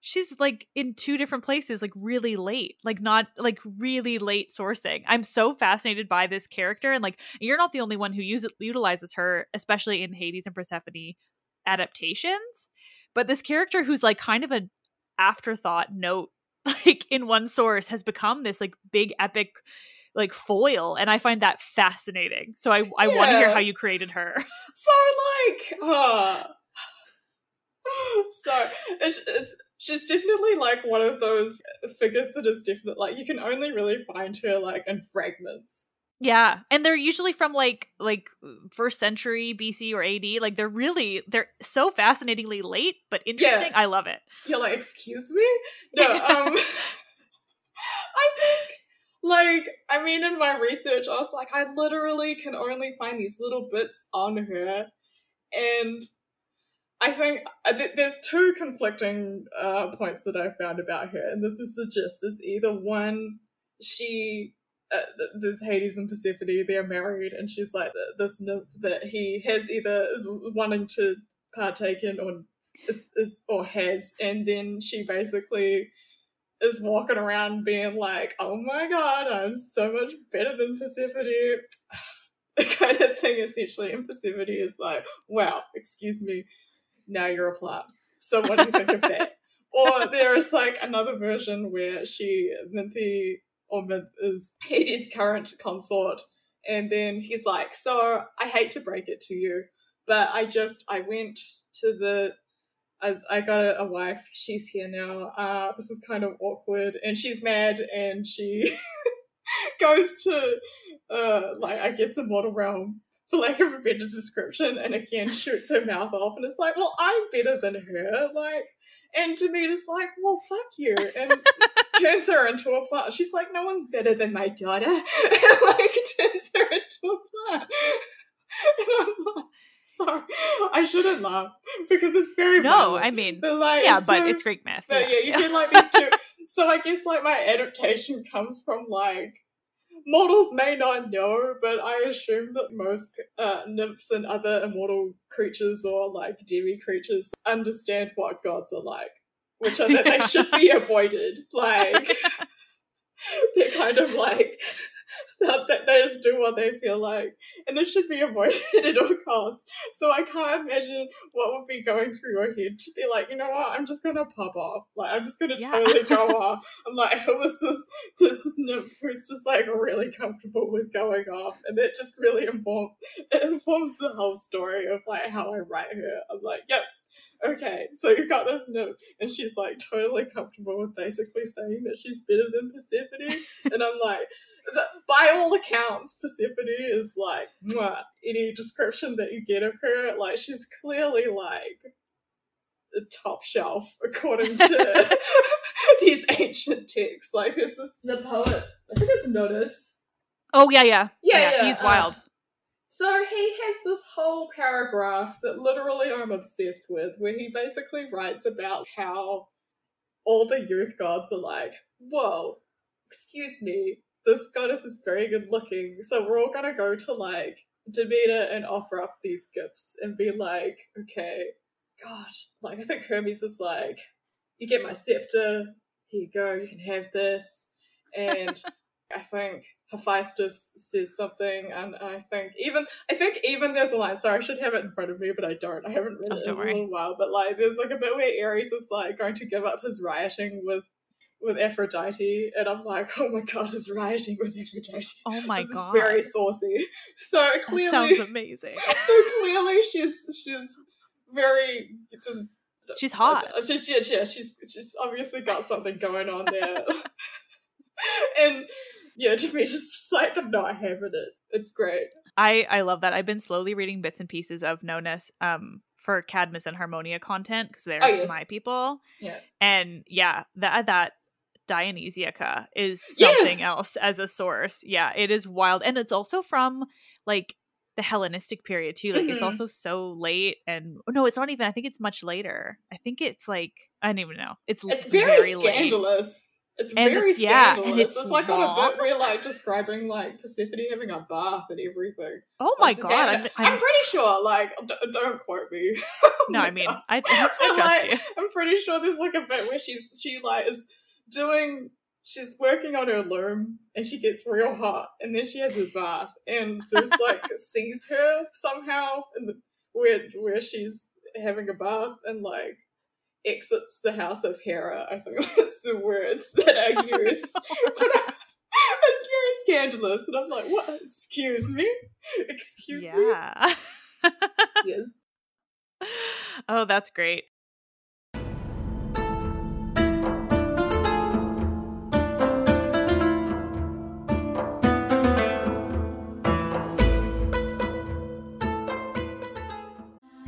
she's like in two different places like really late like not like really late sourcing. I'm so fascinated by this character and like you're not the only one who uses utilizes her especially in hades and persephone adaptations but this character who's like kind of an afterthought note like in one source has become this like big epic like foil and i find that fascinating. So i i yeah. want to hear how you created her. So like uh so it's, it's she's definitely like one of those figures that is definitely like you can only really find her like in fragments yeah, and they're usually from like like first century BC or AD. Like they're really they're so fascinatingly late, but interesting. Yeah. I love it. You're like, excuse me? No, um I think like I mean in my research I was like, I literally can only find these little bits on her. And I think uh, th- there's two conflicting uh, points that I found about her, and this is the gist: is either one, she uh, there's Hades and Persephone, they're married, and she's like this nymph that he has either is wanting to partake in or is, is or has, and then she basically is walking around being like, "Oh my god, I'm so much better than Persephone." the kind of thing essentially, and Persephone is like, "Wow, excuse me, now you're a plant." So what do you think of that? Or there is like another version where she Nymphe Ormond is Hades' current consort. And then he's like, So I hate to break it to you, but I just, I went to the, as I got a, a wife, she's here now. Uh, this is kind of awkward. And she's mad and she goes to, uh, like, I guess the mortal realm for lack of a better description, and again shoots her mouth off and it's like, well, I'm better than her. Like, and Demeter's like, well, fuck you. And turns her into a plant. She's like, no one's better than my daughter. and like turns her into a plant. and I'm like, sorry, I shouldn't laugh because it's very no. Violent. I mean, but like, yeah, so, but it's Greek myth. But yeah, yeah you yeah. get like these two. so I guess like my adaptation comes from like mortals may not know, but I assume that most uh, nymphs and other immortal creatures or like demi creatures understand what gods are like, which are that they should be avoided. Like, they're kind of like that they just do what they feel like, and this should be avoided at all costs. So I can't imagine what would be going through your head to be like, you know what, I'm just gonna pop off. Like I'm just gonna yeah. totally go off. I'm like, who was this this nymph who's just like really comfortable with going off, and it just really informs it informs the whole story of like how I write her. I'm like, yep, okay, so you got this note, and she's like totally comfortable with basically saying that she's better than Persephone, and I'm like, by all accounts, Persephone is like mwah, any description that you get of her, like she's clearly like the top shelf according to these ancient texts. Like this is the poet. I think it's Nonnus. Oh yeah, yeah, yeah. yeah, yeah. He's uh, wild. So he has this whole paragraph that literally I'm obsessed with, where he basically writes about how all the youth gods are like, whoa, excuse me, this goddess is very good looking, so we're all gonna go to like Demeter and offer up these gifts and be like, okay, gosh, like I think Hermes is like, you get my scepter, here you go, you can have this. And I think Hephaestus says something, and I think even I think even there's a line. Sorry, I should have it in front of me, but I don't. I haven't read oh, it in a little while. But like, there's like a bit where Ares is like going to give up his rioting with with Aphrodite, and I'm like, oh my god, is rioting with Aphrodite. Oh my this god, very saucy. So clearly, that sounds amazing. So clearly, she's she's very just. She's hot. Uh, she's yeah, yeah, she's she's obviously got something going on there, and yeah, to me, just just like I'm not having it. It's great. I I love that. I've been slowly reading bits and pieces of Nonnus. Um, for Cadmus and Harmonia content because they're oh, yes. my people. Yeah. And yeah, that that Dionysiaca is something yes! else as a source. Yeah, it is wild. And it's also from like the Hellenistic period too. Like mm-hmm. it's also so late and no, it's not even I think it's much later. I think it's like I don't even know. It's It's very, very scandalous. Late. It's And very it's- yeah, and it's It's, like on long. a bit where like describing like Persephone having a bath and everything. Oh my god! I'm, I'm, I'm pretty sure. Like, d- don't quote me. no, I mean, I, I trust like, you. I'm pretty sure there's like a bit where she's she like is doing she's working on her loom and she gets real hot and then she has a bath and Zeus like sees her somehow in the where where she's having a bath and like exits the house of Hera. I think that's the words that are used. but I, it's very scandalous and I'm like, what? Excuse me? Excuse me? Yeah. Yes. oh, that's great.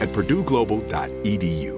at purdueglobal.edu.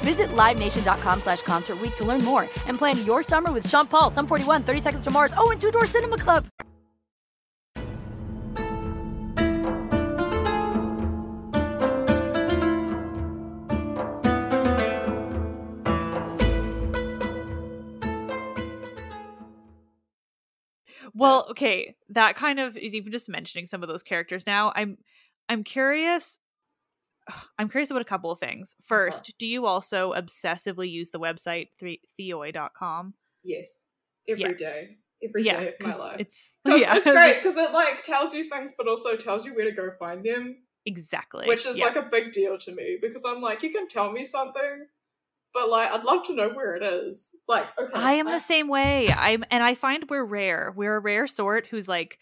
Visit LiveNation.com slash Concert to learn more and plan your summer with Sean Paul, Sum 41, 30 Seconds to Mars, oh, and Two Door Cinema Club. Well, okay, that kind of even just mentioning some of those characters now, I'm I'm curious I'm curious about a couple of things. Uh-huh. First, do you also obsessively use the website the- theoi.com? Yes. Every day, Every yeah, day of my life. it's yeah, it's great because it like tells you things, but also tells you where to go find them, exactly. which is yeah. like a big deal to me because I'm like, you can tell me something, but like, I'd love to know where it is. Like, okay, I am the same way. I'm and I find we're rare. We're a rare sort who's like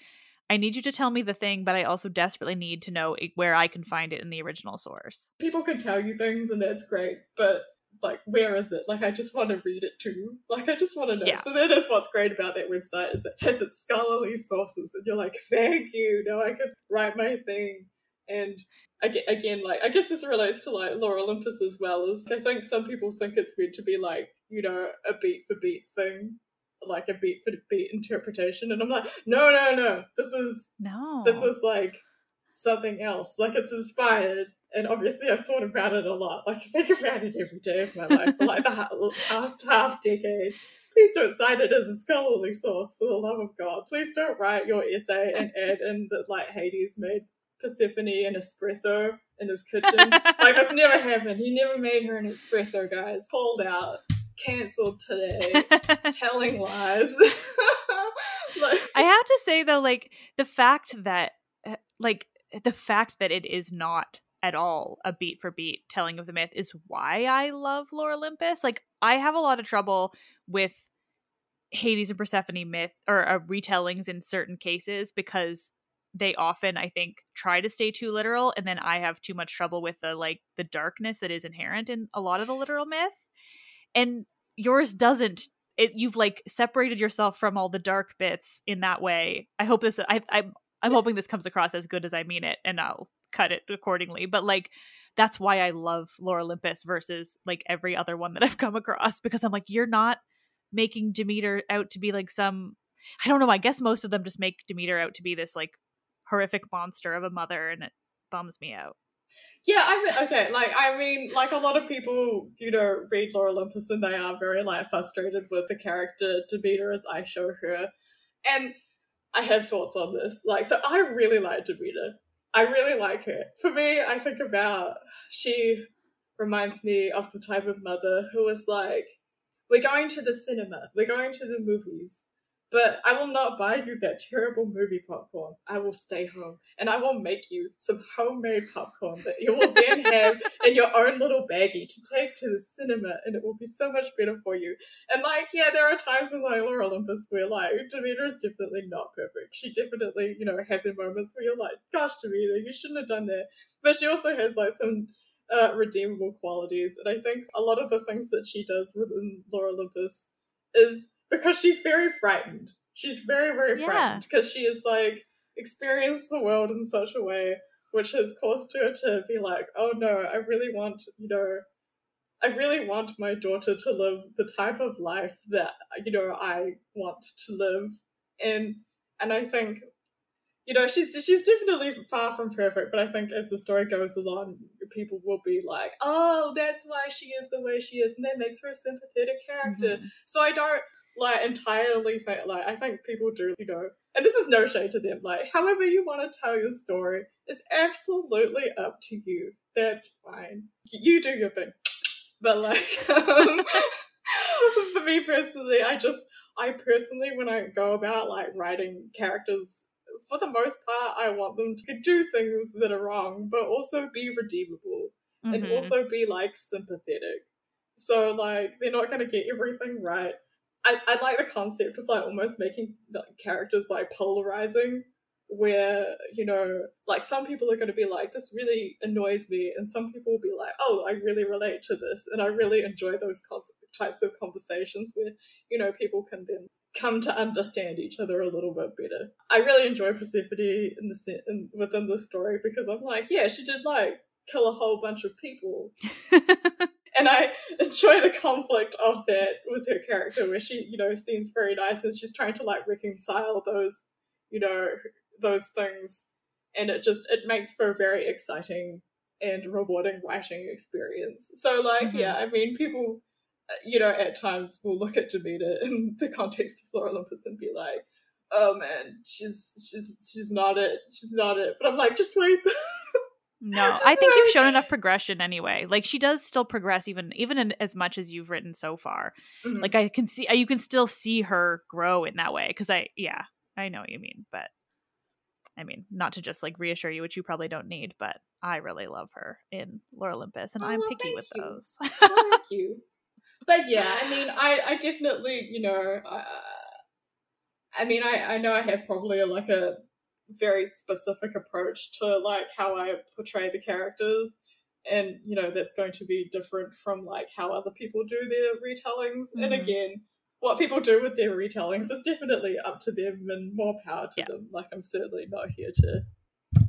I need you to tell me the thing, but I also desperately need to know where I can find it in the original source. people can tell you things, and that's great, but like, where is it? Like, I just want to read it too. Like, I just want to know. Yeah. So that is what's great about that website is it has its scholarly sources, and you're like, thank you. Now I can write my thing, and again, again, like I guess this relates to like Lore Olympus as well. Is I think some people think it's meant to be like you know a beat for beat thing, like a beat for beat interpretation, and I'm like, no, no, no. This is No. this is like something else. Like it's inspired, and obviously I've thought about it a lot. Like I think about it every day of my life for like the past half decade. Please don't cite it as a scholarly source, for the love of God. Please don't write your essay and add in that like Hades made Persephone an espresso in his kitchen. like that's never happened. He never made her an espresso, guys. Called out, cancelled today, telling lies. like, I have to say though, like the fact that, uh, like the fact that it is not at all a beat for beat telling of the myth is why I love Lore Olympus. Like I have a lot of trouble with Hades and Persephone myth or uh, retellings in certain cases because they often I think try to stay too literal and then I have too much trouble with the like the darkness that is inherent in a lot of the literal myth. And yours doesn't it you've like separated yourself from all the dark bits in that way. I hope this I I'm I'm hoping this comes across as good as I mean it and I'll cut it accordingly. But like that's why I love Lore Olympus versus like every other one that I've come across because I'm like you're not making Demeter out to be like some I don't know, I guess most of them just make Demeter out to be this like horrific monster of a mother and it bums me out. Yeah, I mean, okay, like I mean, like a lot of people, you know, read Lore Olympus and they are very like frustrated with the character Demeter as I show her, and I have thoughts on this. Like, so I really like Demeter. I really like her. For me, I think about she reminds me of the type of mother who was like, "We're going to the cinema. We're going to the movies." But I will not buy you that terrible movie popcorn. I will stay home and I will make you some homemade popcorn that you will then have in your own little baggie to take to the cinema and it will be so much better for you. And like, yeah, there are times in Lore Olympus where like Demeter is definitely not perfect. She definitely, you know, has her moments where you're like, gosh, Demeter, you shouldn't have done that. But she also has like some uh, redeemable qualities. And I think a lot of the things that she does within Lore Olympus is because she's very frightened. She's very, very Yeah. frightened because she is like experienced the world in such a way which has caused her to be like, oh no, I really want, you know, I really want my daughter to live the type of life that, you know, I want to live. And and I think you know, she's she's definitely far from perfect, but I think as the story goes along, people will be like, "Oh, that's why she is the way she is," and that makes her a sympathetic character. Mhm. So I don't like entirely like I think people do, you know, and this is no shade to them. Like, however you want to tell your story is absolutely up to you. That's fine. You do your thing. But like, um, for me personally, I just I personally when I go about like writing characters. For the most part, I want them to do things that are wrong, but also be redeemable and Mhm. also be like sympathetic. So like they're not gonna get everything right. I, I like the concept of like almost making characters like polarizing where, you know, like some people are gonna be like, this really annoys me, and some people will be like, oh, I really relate to this, and I really enjoy those types of conversations where, you know, people can then come to understand each other a little bit better. I really enjoy Persephone in the in, within the story because I'm like, yeah, she did like kill a whole bunch of people, and I enjoy the conflict of that with her character, where she, you know, seems very nice and she's trying to like reconcile those, you know, those things, and it just it makes for a very exciting and rewarding writing experience. So, like, Mhm. yeah, I mean, people, uh, you know, at times will look at Demeter in the context of Lore Olympus and be like, "Oh man, she's she's she's not it, she's not it." But I'm like, just wait. No, I think you've shown enough progression anyway. Like she does still progress even even in, as much as you've written so far. Mhm. Like I can see you can still see her grow in that way cuz I yeah, I know what you mean, but I mean, not to just like reassure you which you probably don't need, but I really love her in Lore Olympus and Oh, I'm well, picky with you. those. Thank you. But yeah, I mean, I, I definitely, you know, uh, I mean, I, I know I have probably like a very specific approach to like how I portray the characters, and you know that's going to be different from like how other people do their retellings. And Mhm. again, what people do with their retellings is definitely up to them and more power to Yeah. them. Like I'm certainly not here to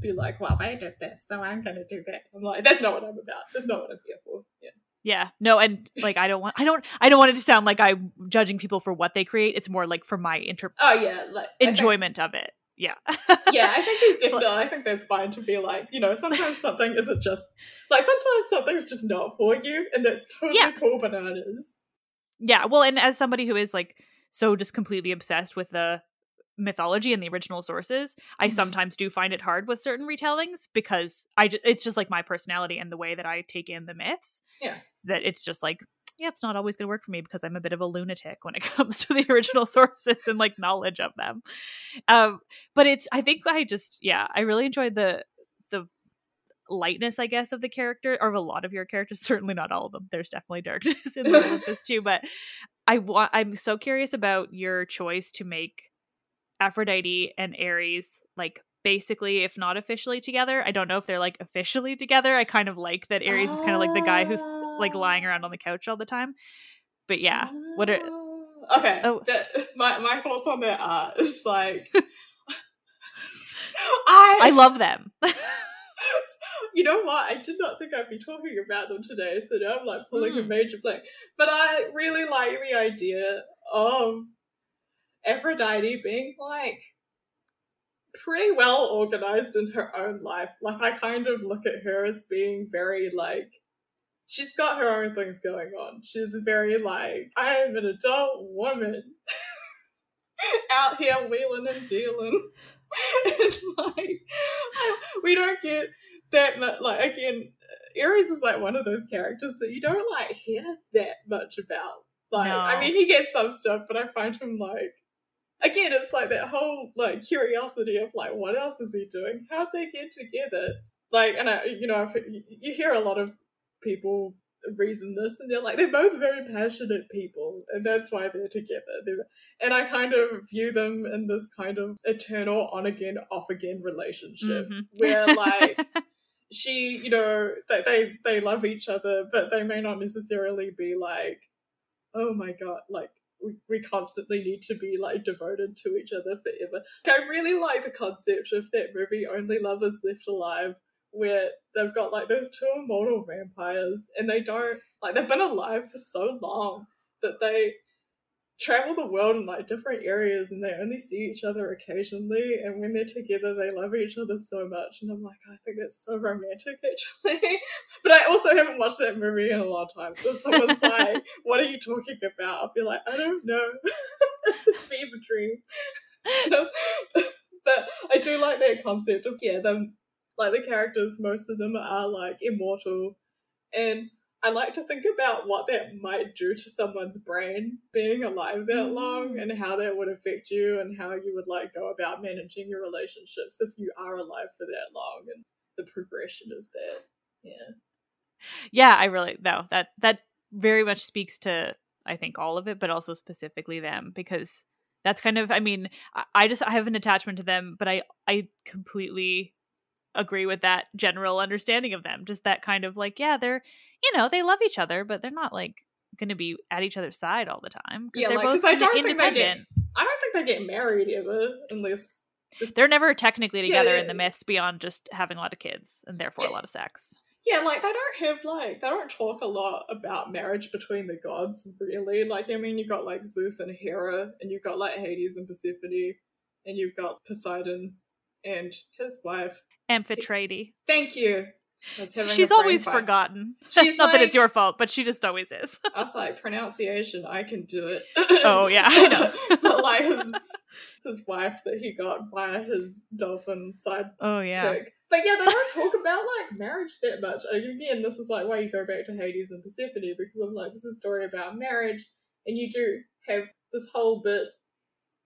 be like, well, they did this, so I'm gonna do that. I'm like, that's not what I'm about. That's not what I'm here for. Yeah. Yeah. No, and like I don't want I don't I don't want it to sound like I'm judging people for what they create. It's more like for my inter- Oh yeah, like think- enjoyment of it. Yeah. yeah, I think there's definitely. I think that's fine to be like, you know, sometimes something isn't just like sometimes something's just not for you, and that's totally Yeah. cool bananas. Yeah, well, and as somebody who is like so just completely obsessed with the mythology and the original sources, I Mhm. sometimes do find it hard with certain retellings because I ju- it's just like my personality and the way that I take in the myths. Yeah. That it's just like yeah, it's not always going to work for me because I'm a bit of a lunatic when it comes to the original sources and like knowledge of them. Um, but it's I think I just yeah, I really enjoyed the the lightness, I guess, of the character or of a lot of your characters. Certainly not all of them. There's definitely darkness in this too. But I want. I'm so curious about your choice to make Aphrodite and Ares like basically, if not officially together. I don't know if they're like officially together. I kind of like that Ares is kind of like the guy who's like lying around on the couch all the time. But yeah, what are Uh, okay. Oh. The- my my thoughts on that are is like I I love them. you know what? I did not think I'd be talking about them today, so now I'm like pulling a Hmm. major blank. But I really like the idea of Aphrodite being like pretty well organized in her own life. Like I kind of look at her as being very like she's got her own things going on. She's very like I am an adult woman out here wheeling and dealing. and like we don't get that much like again Ares is like one of those characters that you don't like hear that much about. Like I mean he gets some stuff, but I find him like again it's like that whole like curiosity of like what else is he doing? How'd they get together? Like and I you know I've, you hear a lot of people reason this and they're like they're both very passionate people and that's why they're together they're, and i kind of view them in this kind of eternal on again off again relationship Mhm. where like she you know they, they they love each other but they may not necessarily be like oh my god like we, we constantly need to be like devoted to each other forever i really like the concept of that movie only lovers left alive where they've got like those two immortal vampires and they don't like they've been alive for so long that they travel the world in like different areas and they only see each other occasionally and when they're together they love each other so much and I'm like I think that's so romantic actually. But I also haven't watched that movie in a long time so if someone's like what are you talking about? I'll be like I don't know. It's a fever dream. But I do like that concept of yeah them like the characters most of them are like immortal and I like to think about what that might do to someone's brain being alive that mm. long and how that would affect you and how you would like go about managing your relationships if you are alive for that long and the progression of that. Yeah. yeah, I really no that that very much speaks to I think all of it, but also specifically them because that's kind of I mean I, I just I have an attachment to them, but I I completely agree with that general understanding of them. Just that kind of like yeah they're you know they love each other, but they're not like going to be at each other's side all the time Yeah, they're like, both I don't think they get- I don't think they get married ever unless They're never technically Yeah, together yeah, in the myths beyond just having a lot of kids and therefore a lot of sex. Yeah, like they don't have like they don't talk a lot about marriage between the gods, really. Like I mean, you got like Zeus and Hera, and you've got like Hades and Persephone, and you've got Poseidon and his wife. Amphitrite. Thank you. I was having a She's always fight. forgotten. She's Not that it's your fault, but she just always is. I was like pronunciation, I can do it. Oh, yeah, I know. but like his his wife that he got via his dolphin side Oh yeah. kick. But yeah, they don't talk about like marriage that much. And again, this is like why you go back to Hades and Persephone because I'm like, this is a story about marriage, and you do have this whole bit.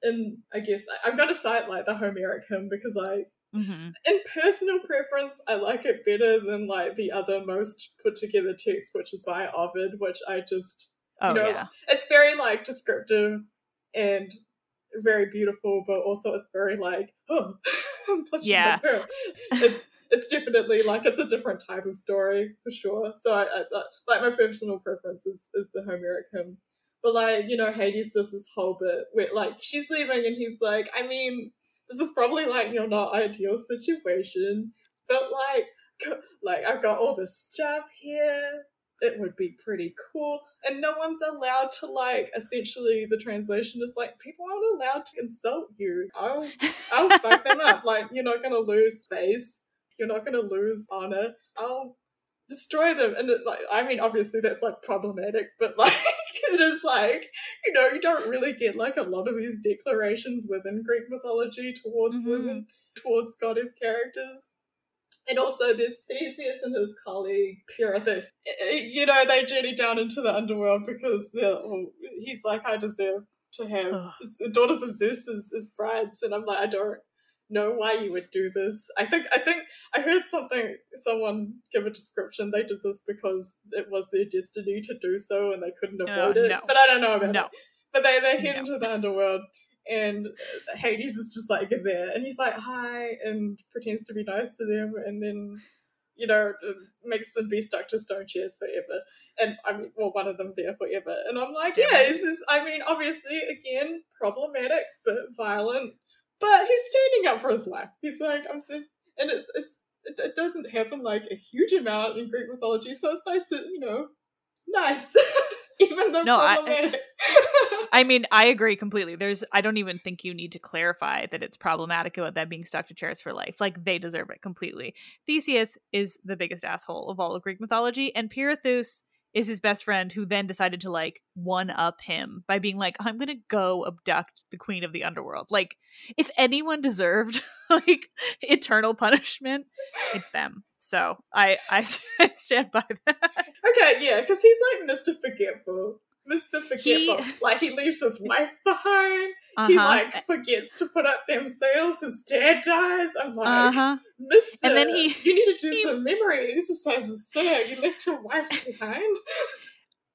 And I guess I- I'm gonna cite like the Homeric hymn because I, hmm in personal preference, I like it better than like the other most put together text, which is by Ovid, which I just Oh know, yeah. it's very like descriptive and very beautiful, but also it's very like, oh, Yeah. It's it's definitely like it's a different type of story for sure. So I, I I- like my personal preference is is the Homeric hymn. But like you know, Hades does this whole bit where like she's leaving and he's like, I mean, this is probably like your not ideal situation, but like like I've got all this stuff here it would be pretty cool. And no one's allowed to like essentially the translation is like people aren't allowed to insult you. I'll I'll fuck them up. Like you're not gonna lose face. You're not gonna lose honor. I'll destroy them. And it, like I mean obviously that's like problematic, but like it is like, you know, you don't really get like a lot of these declarations within Greek mythology towards Mhm. women, towards goddess characters. And also this Theseus and his colleague Pirithous. You know, they journey down into the underworld because they're, well, he's like, I deserve to have Ugh. daughters of Zeus as, as brides, and I'm like, I don't know why you would do this. I think I think I heard something someone give a description. They did this because it was their destiny to do so, and they couldn't Oh, avoid it. no. But I don't know about No. it. But they they head No. into the underworld, and uh, Hades is just like there, and he's like hi and pretends to be nice to them, and then you know uh, makes them be stuck to stone chairs forever. And I mean, well, one of them there forever, and I'm like, yeah, this is. I mean, obviously, again, problematic but violent, but he's standing up for his life. He's like, I'm so, and it's it's it, it doesn't happen like a huge amount in Greek mythology, so it's nice to you know, nice. even though No, I- I mean, I agree completely. There's, I don't even think you need to clarify that it's problematic about them being stuck to chairs for life. Like, they deserve it completely. Theseus is the biggest asshole of all of Greek mythology, and Pirithous is his best friend who then decided to, like, one up him by being like, I'm gonna go abduct the queen of the underworld. Like, if anyone deserved, like, eternal punishment, it's them. So, I, I, I stand by that. Okay, yeah, because he's like Mr. Forgetful. Mr. Forgetful. He- Like, he leaves his wife behind. He, Uh-huh. like, forgets to put up them sails. His dad dies. I'm like, Uh-huh. Mr. And then he- You need to do he- some memory exercises, sir. You left your wife behind.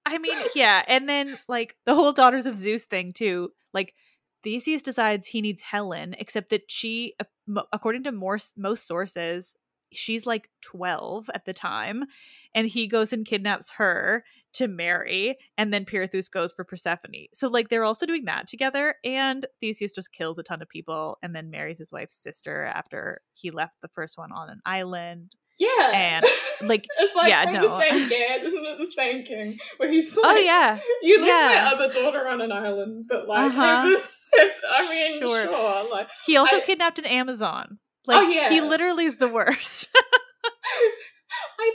I mean, yeah, and then like the whole daughters of Zeus thing too. Like Theseus decides he needs Helen, except that she, according to more, most sources, she's like twelve at the time, and he goes and kidnaps her to marry, and then Pirithous goes for Persephone. So like they're also doing that together, and Theseus just kills a ton of people, and then marries his wife's sister after he left the first one on an island. Yeah. And, like, it's like yeah, no. the same dad, isn't it? The same king, where he's like, Oh yeah, You left Yeah. my other daughter on an island, but like, Uh-huh. I mean, Sure. sure. Like, He also I- kidnapped an Amazon. Oh, Like yeah. he literally is the worst. I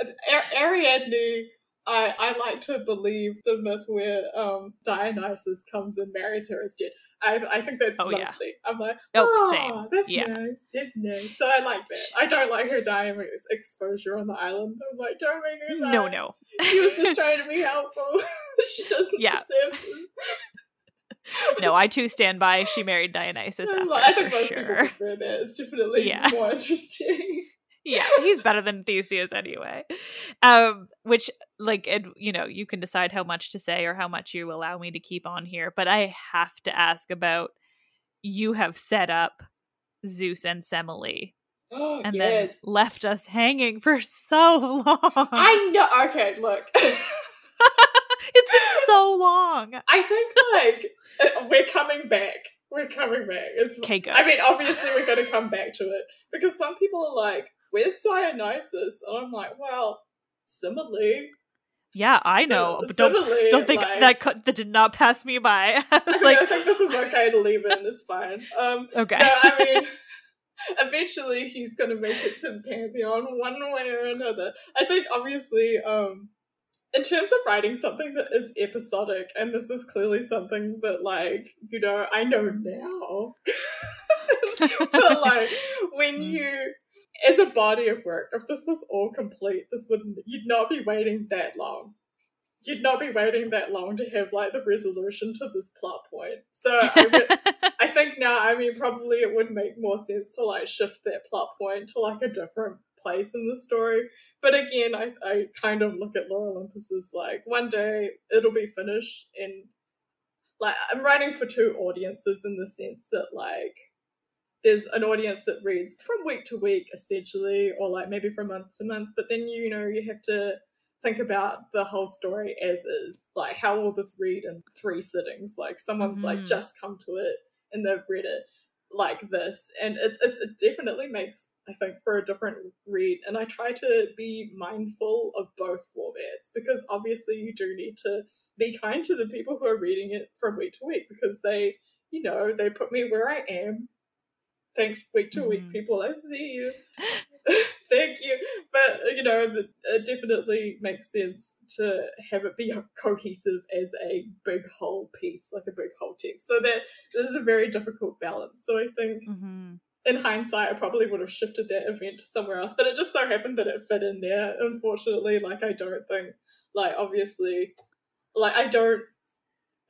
think Ar- Ariadne. I, I like to believe the myth where um, Dionysus comes and marries her as dead. I, I think that's Oh, lovely. yeah. I'm like, Oh, oh, same. that's Yeah. nice. That's nice. So I like that. I don't like her dying with exposure on the island. I'm like, don't make her die. no, no. She was just trying to be helpful. she doesn't Yeah. deserve this. No, I too stand by she married Dionysus like, I think most people sure. prefer that. It's definitely Yeah. more interesting. Yeah, he's better than Theseus anyway. Um, which like it, you know, you can decide how much to say or how much you allow me to keep on here, but I have to ask about you have set up Zeus and Semele Oh, and yes. then left us hanging for so long. I know. Okay, look. it's been so long. I think like uh, we're coming back. We're coming back. It's, Okay, good. I mean, obviously we're going to come back to it because some people are like, "Where's Dionysus?" And I'm like, "Well, similarly." Yeah, I know, Sim- but don't similarly, don't think like- that that did not pass me by. I, mean, like I think this is okay to leave in. It's fine. Um, okay, no, I mean, eventually he's going to make it to the pantheon one way or another. I think obviously, um, in terms of writing something that is episodic, and this is clearly something that, like, you know, I know now. but like, when Mm. you, as a body of work, if this was all complete, this wouldn't. You'd not be waiting that long. You'd not be waiting that long to have like the resolution to this plot point. So I would, I think now, I mean, probably it would make more sense to like shift that plot point to like a different place in the story. But again, I, I kind of look at Lore Olympus as like one day it'll be finished, and like I'm writing for two audiences in the sense that like there's an audience that reads from week to week essentially, or like maybe from month to month. But then you know you have to think about the whole story as is. Like, how will this read in three sittings? Like, someone's like Mhm. just come to it and they've read it like this, and it's, it's it definitely makes I think for a different read. And I try to be mindful of both formats because obviously you do need to be kind to the people who are reading it from week to week because they, you know, they put me where I am. Thanks, week to week, Mhm. people. I see you. Thank you. But, you know, it definitely makes sense to have it be cohesive as a big whole piece, like a big whole text. So that this is a very difficult balance. So I think Mhm. in hindsight, I probably would have shifted that event to somewhere else, but it just so happened that it fit in there. Unfortunately, like I don't think, like obviously, like I don't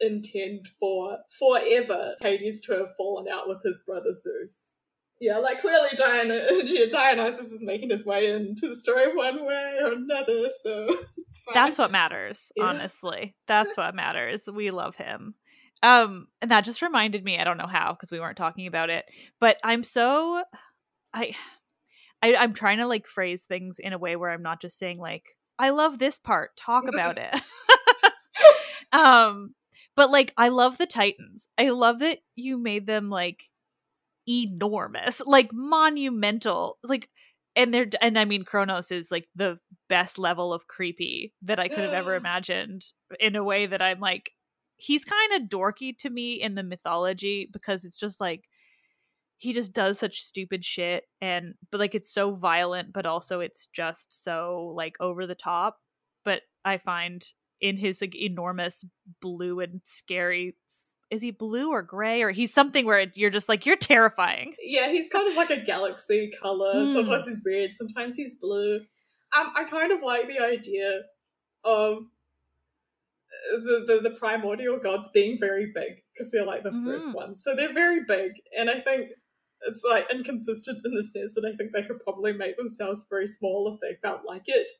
intend for forever Hades to have fallen out with his brother Zeus. Yeah, like clearly yeah, Dionysus is making his way into the story one way or another, so. That's what matters, Yeah. honestly. That's what matters. We love him. Um, and that just reminded me, I don't know how, because we weren't talking about it, but I'm so I I, I'm trying to like phrase things in a way where I'm not just saying like, I love this part, talk about it. um, but like I love the Titans. I love that you made them like enormous, like monumental. Like and they're and I mean Kronos is like the best level of creepy that I could have ever imagined in a way that I'm like he's kind of dorky to me in the mythology because it's just like he just does such stupid shit and but like it's so violent but also it's just so like over the top but i find in his like enormous blue and scary is he blue or gray or he's something where you're just like you're terrifying yeah he's kind of like a galaxy color mm. sometimes he's red sometimes he's blue um, i kind of like the idea of the, the, the primordial gods being very big because they're like the mm. first ones so they're very big and i think it's like inconsistent in the sense that I think they could probably make themselves very small if they felt like it.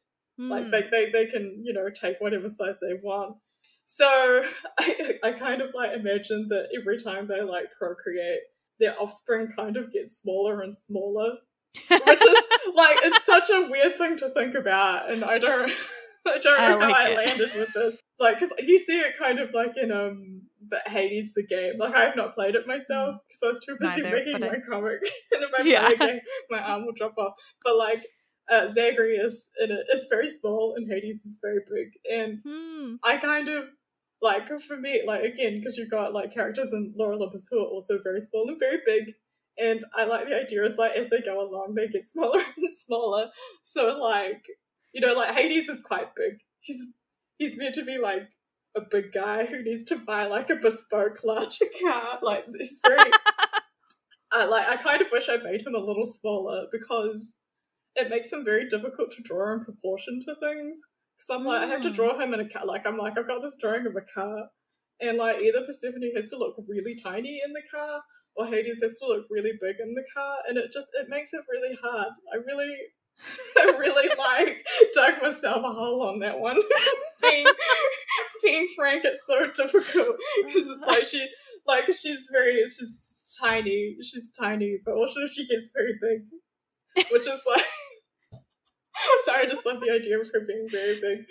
Mm. Like they, they they can, you know, take whatever size they want. So I, I kind of like imagine that every time they like procreate, their offspring kind of gets smaller and smaller. Which is like it's such a weird thing to think about and I don't I don't know I like how it. I landed with this. Like, because you see it kind of like in um the Hades the game. Like, I have not played it myself because. I was too busy Neither, making my I... comic. and if I yeah. play a game, my arm will drop off. But like, uh, Zagreus in it is very small and Hades is very big. And hmm. I kind of like for me, like again, because you've got like characters in Lore Olympus who are also very small and very big. And I like the idea is like as they go along, they get smaller and smaller. So like you know, like Hades is quite big. He's he's meant to be like a big guy who needs to buy like a bespoke larger car. Like this very I like I kind of wish I made him a little smaller because it makes him very difficult to draw in proportion to things. Because I'm like, mm. I have to draw him in a car. Like I'm like, I've got this drawing of a car, and like either Persephone has to look really tiny in the car, or Hades has to look really big in the car, and it just it makes it really hard. I really I really like dug myself a hole on that one. being, being frank, it's so difficult because it's like she, like she's very, she's tiny, she's tiny, but also she gets very big, which is like. Sorry, I just love the idea of her being very big.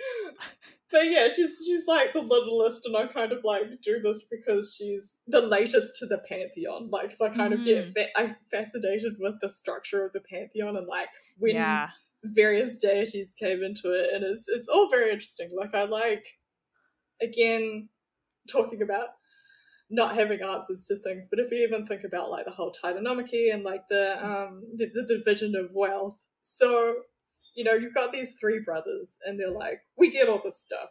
But yeah, she's she's like the littlest, and I kind of like do this because she's the latest to the pantheon. Like, so I kind mm-hmm. of get mm. fa- I'm fascinated with the structure of the pantheon and like when yeah. various deities came into it, and it's it's all very interesting. Like I like again talking about not having answers to things, but if you even think about like the whole Titanomachy and like the um the, the division of wealth, so you know you've got these three brothers, and they're like, we get all this stuff.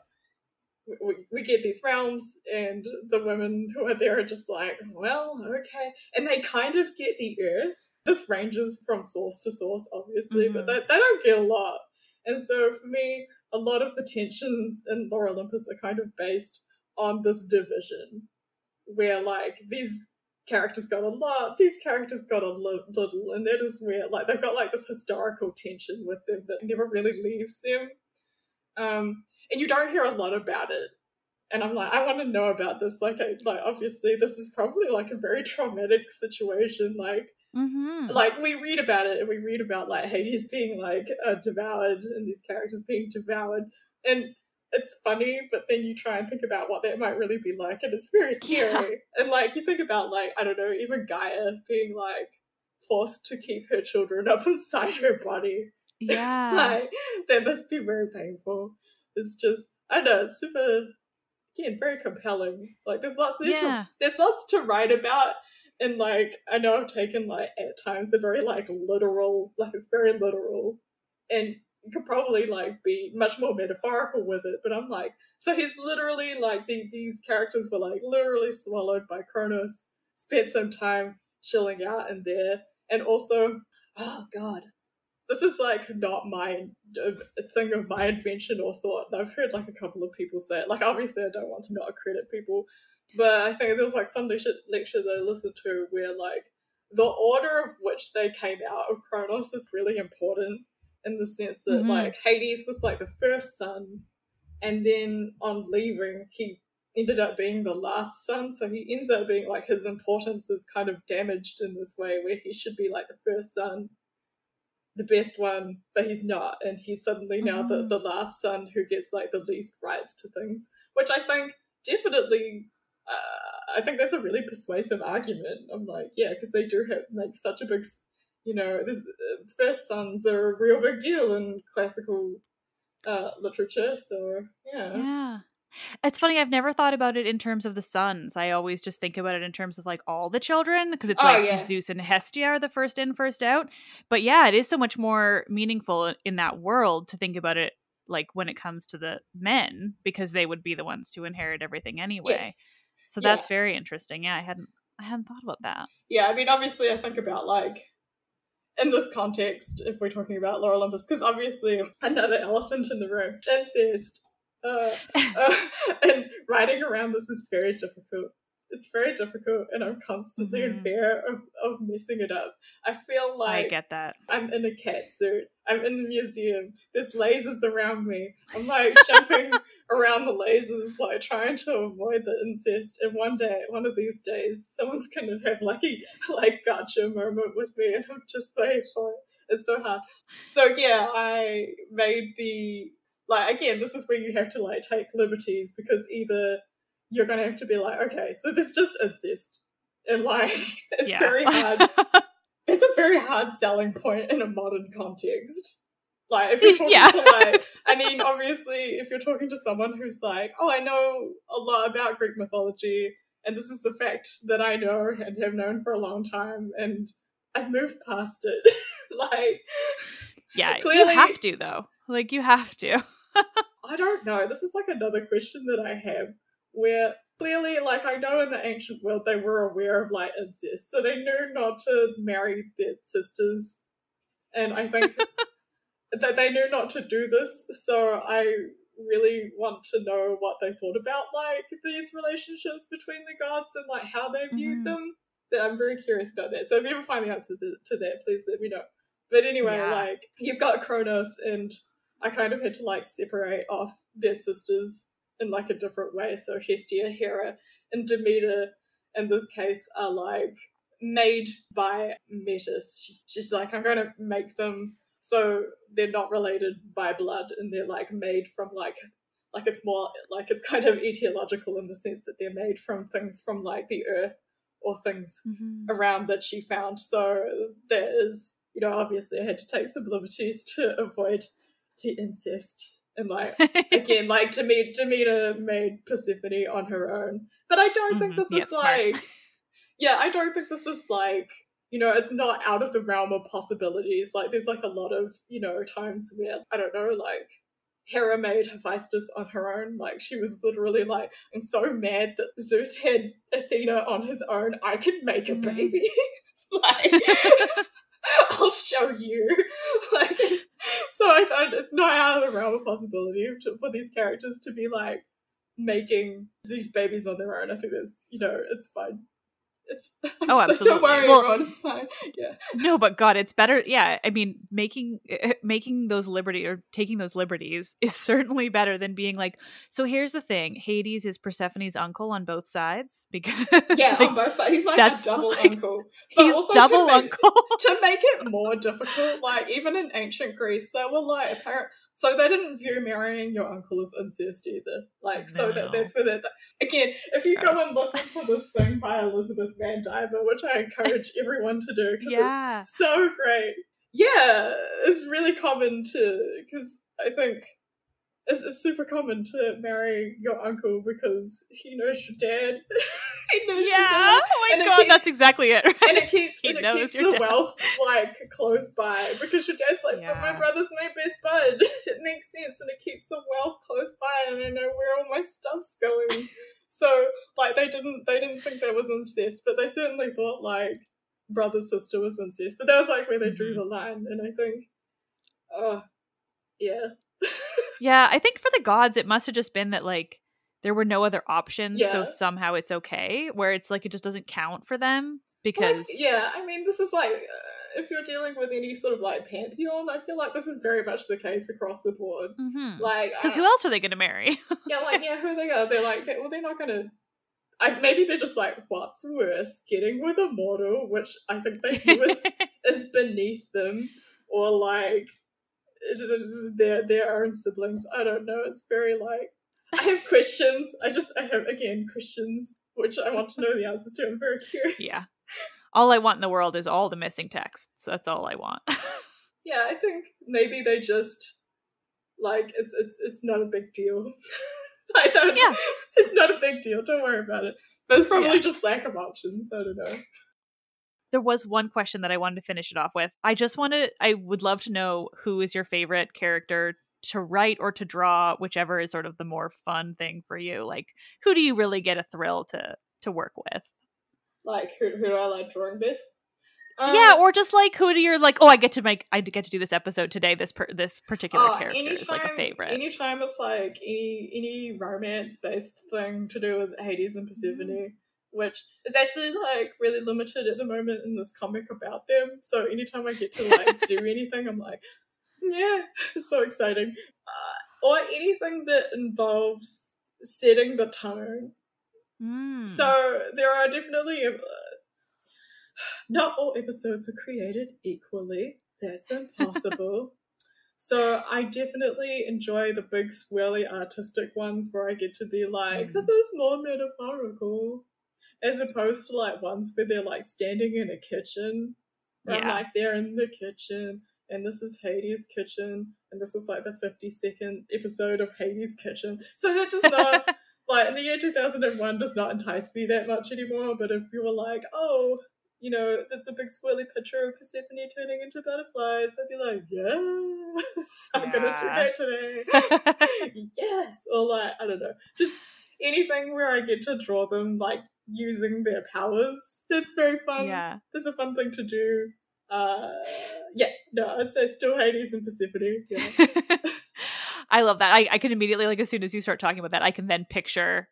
We, we get these realms, and the women who are there are just like, well, okay. And they kind of get the earth, this ranges from source to source, obviously, mm-hmm. but they, they don't get a lot. And so for me, a lot of the tensions in Lore Olympus are kind of based on this division, where like these characters got a lot, these characters got a li- little, and that is where like they've got like this historical tension with them that never really leaves them. Um, and you don't hear a lot about it. And I'm like, I want to know about this. Like, I, like obviously, this is probably like a very traumatic situation. Like, Mm-hmm. Like we read about it, and we read about like Hades being like uh, devoured, and these characters being devoured, and it's funny. But then you try and think about what that might really be like, and it's very scary. Yeah. And like you think about like I don't know, even Gaia being like forced to keep her children up inside her body. Yeah, like that must be very painful. It's just I don't know, super again very compelling. Like there's lots yeah. to, there's lots to write about and like I know I've taken like at times a very like literal, like it's very literal, and you could probably like be much more metaphorical with it. But I'm like, so he's literally like the, these characters were like literally swallowed by Kronos, spent some time chilling out in there, and also, oh god, this is like not my uh, a thing of my invention or thought. I've heard like a couple of people say it. Like obviously, I don't want to not credit people but I think there's like some lecture, lecture that I listened to where like the order of which they came out of Kronos is really important in the sense that mm-hmm. like Hades was like the first son, and then on leaving he ended up being the last son, so he ends up being like his importance is kind of damaged in this way where he should be like the first son, the best one, but he's not, and he's suddenly now the, Mm. the last son who gets like the least rights to things, which I think definitely uh, I think that's a really persuasive argument. I'm like, yeah, because they do have make such a big, you know, this uh, first sons are a real big deal in classical uh, literature. So yeah, Yeah. It's funny, I've never thought about it in terms of the sons. I always just think about it in terms of like all the children because it's Oh, like yeah. Zeus and Hestia are the first in, first out. But yeah, it is so much more meaningful in that world to think about it like when it comes to the men because they would be the ones to inherit everything anyway. Yes. So Yeah. that's very interesting. Yeah, I hadn't I hadn't thought about that. yeah. I mean, obviously, I think about like in this context, if we're talking about Lore Olympus, because obviously another elephant in the room, incest. Uh, uh, and writing around this is very difficult. It's very difficult, and I'm constantly in Mhm. fear of, of messing it up. I feel like I get that. I'm in a cat suit. I'm in the museum. There's lasers around me. I'm like jumping around the lasers, like trying to avoid the incest. And one day, one of these days, someone's gonna have like a like gotcha moment with me, and I'm just waiting for it. It's so hard. So yeah, I made the like again. This is where you have to like take liberties because either you're gonna have to be like, okay, so this just incest, and like it's yeah. very hard it's a very hard selling point in a modern context. Like if you're talking Yeah. to like I mean, obviously if you're talking to someone who's like, Oh, I know a lot about Greek mythology and this is a fact that I know and have known for a long time and I've moved past it. like yeah, clearly- you have to though. Like you have to. I don't know. This is like another question that I have where clearly, like, I know in the ancient world they were aware of like incest, so they knew not to marry their sisters, and I think that they knew not to do this. So I really want to know what they thought about like these relationships between the gods and like how they viewed Mhm. them. I'm very curious about that. So if you ever find the answer to, to that, please let me know. But anyway, Yeah. like you've got Kronos, and I kind of had to like separate off their sisters in like a different way. So Hestia, Hera, and Demeter in this case are like made by Metis. She's, she's like, I'm going to make them so they're not related by blood, and they're like made from like like it's more like it's kind of etiological in the sense that they're made from things from like the earth or things around that she found. So there is, you know, obviously I had to take some liberties to avoid the incest. And like again, like to Demeter, Demeter made Persephone on her own. But I don't think Mhm. this is smart. like Yeah, I don't think this is like you know, it's not out of the realm of possibilities. Like there's like a lot of, you know, times where I don't know, like Hera made Hephaestus on her own. Like she was literally like, I'm so mad that Zeus had Athena on his own. I can make a Mhm. baby. like I'll show you. Like so I thought it's not out of the realm of possibility to, for these characters to be like making these babies on their own. I think that's you know, it's fine. It's I'm Oh, just like, absolutely. Don't worry, Well- everyone. It's fine. Yeah. no, but God, it's better. Yeah, I mean, making eh, making those liberty or taking those liberties is certainly better than being like. So here's the thing: Hades is Persephone's uncle on both sides because Yeah, like, on both sides. He's like that's a double like- uncle. But he's also double to make, uncle. to make it more difficult, like even in ancient Greece, they were like apparent. So they didn't view marrying your uncle as incest either. Like, so that that's where that. Again, if you go and listen to this thing by Elizabeth Vandiver, which I encourage everyone to do, because Yeah. it's so great. Yeah, it's really common to because I think it's, it's super common to marry your uncle because he knows your dad. he knows Yeah. Oh my And God, keeps- that's exactly it. and it keeps He and it keeps the dad. wealth like close by because your dad's like, but my brother's my best bud. It makes sense, and it keeps the wealth close by, and I know where all my stuff's going. so like they didn't they didn't think that was incest, but they certainly thought like brother sister was incest. But that was like where they drew Mm-hmm. the line, and I think, oh yeah, Yeah, I think for the gods, it must have just been that like there were no other options, so somehow it's okay. Where it's like it just doesn't count for them Like, because yeah, I mean, this is like uh, if you're dealing with any sort of like pantheon, I feel like this is very much the case across the board. Mm-hmm. Like, Because uh, who else are they going to marry? yeah, like yeah, who are they gonna? They're like, they, well, they're not gonna. I, maybe they're just like, what's worse, getting with a model, which I think they view as is beneath them, or like their their own siblings. I don't know. It's very like I have questions. I just I have again questions which I want to know the answers to. I'm very curious. yeah. All I want in the world is all the missing texts. That's all I want. Yeah, I think maybe they just like it's it's it's not a big deal. I don't. Yeah. it's not a big deal. Don't worry about it. There's probably Yeah. just lack of options. I don't know. there was one question that I wanted to finish it off with. I just wanted I would love to know who is your favorite character to write or to draw, whichever is sort of the more fun thing for you. Like who do you really get a thrill to to work with? Like who who do I like drawing this? Um, yeah, or just like who do you like? Oh, I get to make I get to do this episode today. This per, this particular oh, character is like a favorite. Anytime it's like any any romance based thing to do with Hades and Persephone, Mm-hmm. which is actually like really limited at the moment in this comic about them. So anytime I get to like do anything, I'm like, yeah, it's so exciting. Uh, or anything that involves setting the tone. Mm. So there are definitely uh, not all episodes are created equally. That's impossible. so I definitely enjoy the big swirly artistic ones where I get to be like, Mm. this is more metaphorical. As opposed to like ones where they're like standing in a kitchen. I'm Yeah. like they're in the kitchen and this is Hades' kitchen and this is like the 52nd episode of Hades' kitchen. So that does not like in the year 2001 does not entice me that much anymore but if you were like oh you know it's a big swirly picture of persephone turning into butterflies i'd be like yes i'm gonna do that today. Yes or like i don't know just anything where i get to draw them like using their powers. That's very fun. Yeah. it's a fun thing to do uh yeah no i'd say still hades and persephone yeah I love that. I, I can immediately like as soon as you start talking about that, I can then picture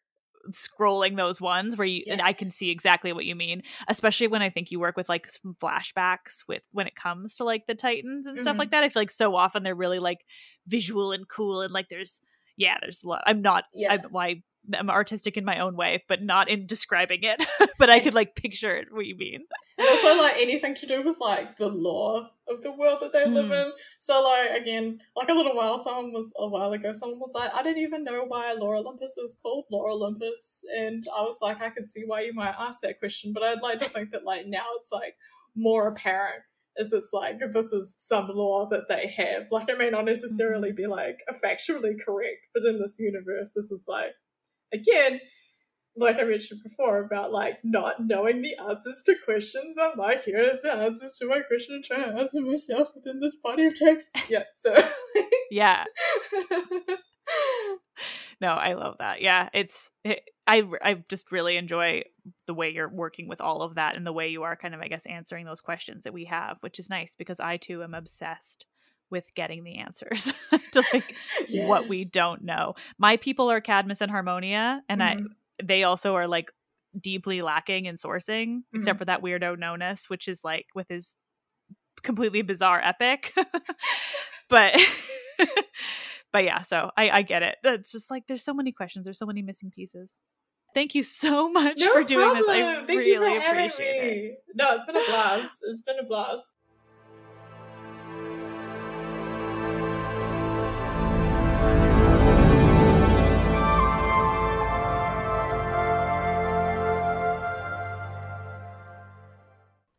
scrolling those ones where you and I can see exactly what you mean. Especially when I think you work with like some flashbacks with when it comes to like the Titans and stuff Mhm. like that. I feel like so often they're really like visual and cool and like there's yeah, there's a lot. I'm not Yeah. I'm why I'm artistic in my own way, but not in describing it. but I could like picture it what you mean. and also like anything to do with like the lore of the world that they live Mm. in. So like again, like a little while, someone was a while ago, someone was like, I didn't even know why Lore Olympus is called Lore Olympus, and I was like, I can see why you might ask that question, but I'd like to think that like now it's like more apparent. Is it's like this is some lore that they have? Like it may not necessarily be like factually correct, but in this universe, this is like again like I mentioned before about like not knowing the answers to questions. I'm like, here's the answers to my question and trying to answer myself within this body of text. Yeah, so Yeah. No, I love that. Yeah, it's it, I I just really enjoy the way you're working with all of that and the way you are kind of I guess answering those questions that we have, which is nice because I too am obsessed with getting the answers to like what we don't know. My people are Cadmus and Harmonia and Mhm. I they also are like deeply lacking in sourcing except Mm-hmm. for that weirdo Nonnus which is like with his completely bizarre epic. but but yeah, so I I get it. It's just like there's so many questions, there's so many missing pieces. Thank you so much No for doing this. I. Thank really you for having appreciate it. No, it's been a blast. It's been a blast.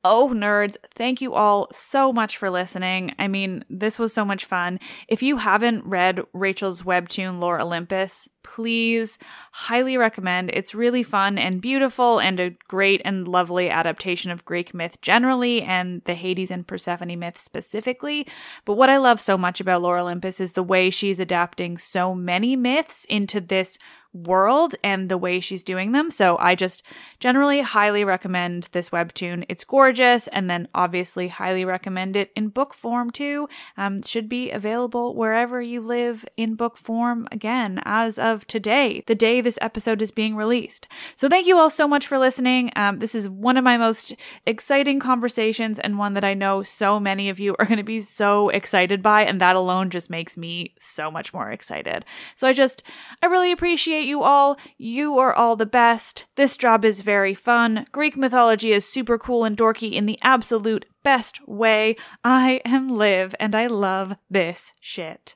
Oh, nerds, thank you all so much for listening. I mean, this was so much fun. If you haven't read Rachel's webtoon Lore Olympus, please highly recommend. It's really fun and beautiful and a great and lovely adaptation of Greek myth generally and the Hades and Persephone myth specifically. But what I love so much about Lore Olympus is the way she's adapting so many myths into this world and the way she's doing them. So I just generally highly recommend this webtoon. It's gorgeous, and then obviously highly recommend it in book form too. Um, should be available wherever you live in book form again as of of today, the day this episode is being released. So thank you all so much for listening. Um, this is one of my most exciting conversations and one that I know so many of you are going to be so excited by. And that alone just makes me so much more excited. So I just, I really appreciate you all. You are all the best. This job is very fun. Greek mythology is super cool and dorky in the absolute best way. I am Liv and I love this shit.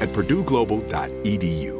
at purdueglobal.edu.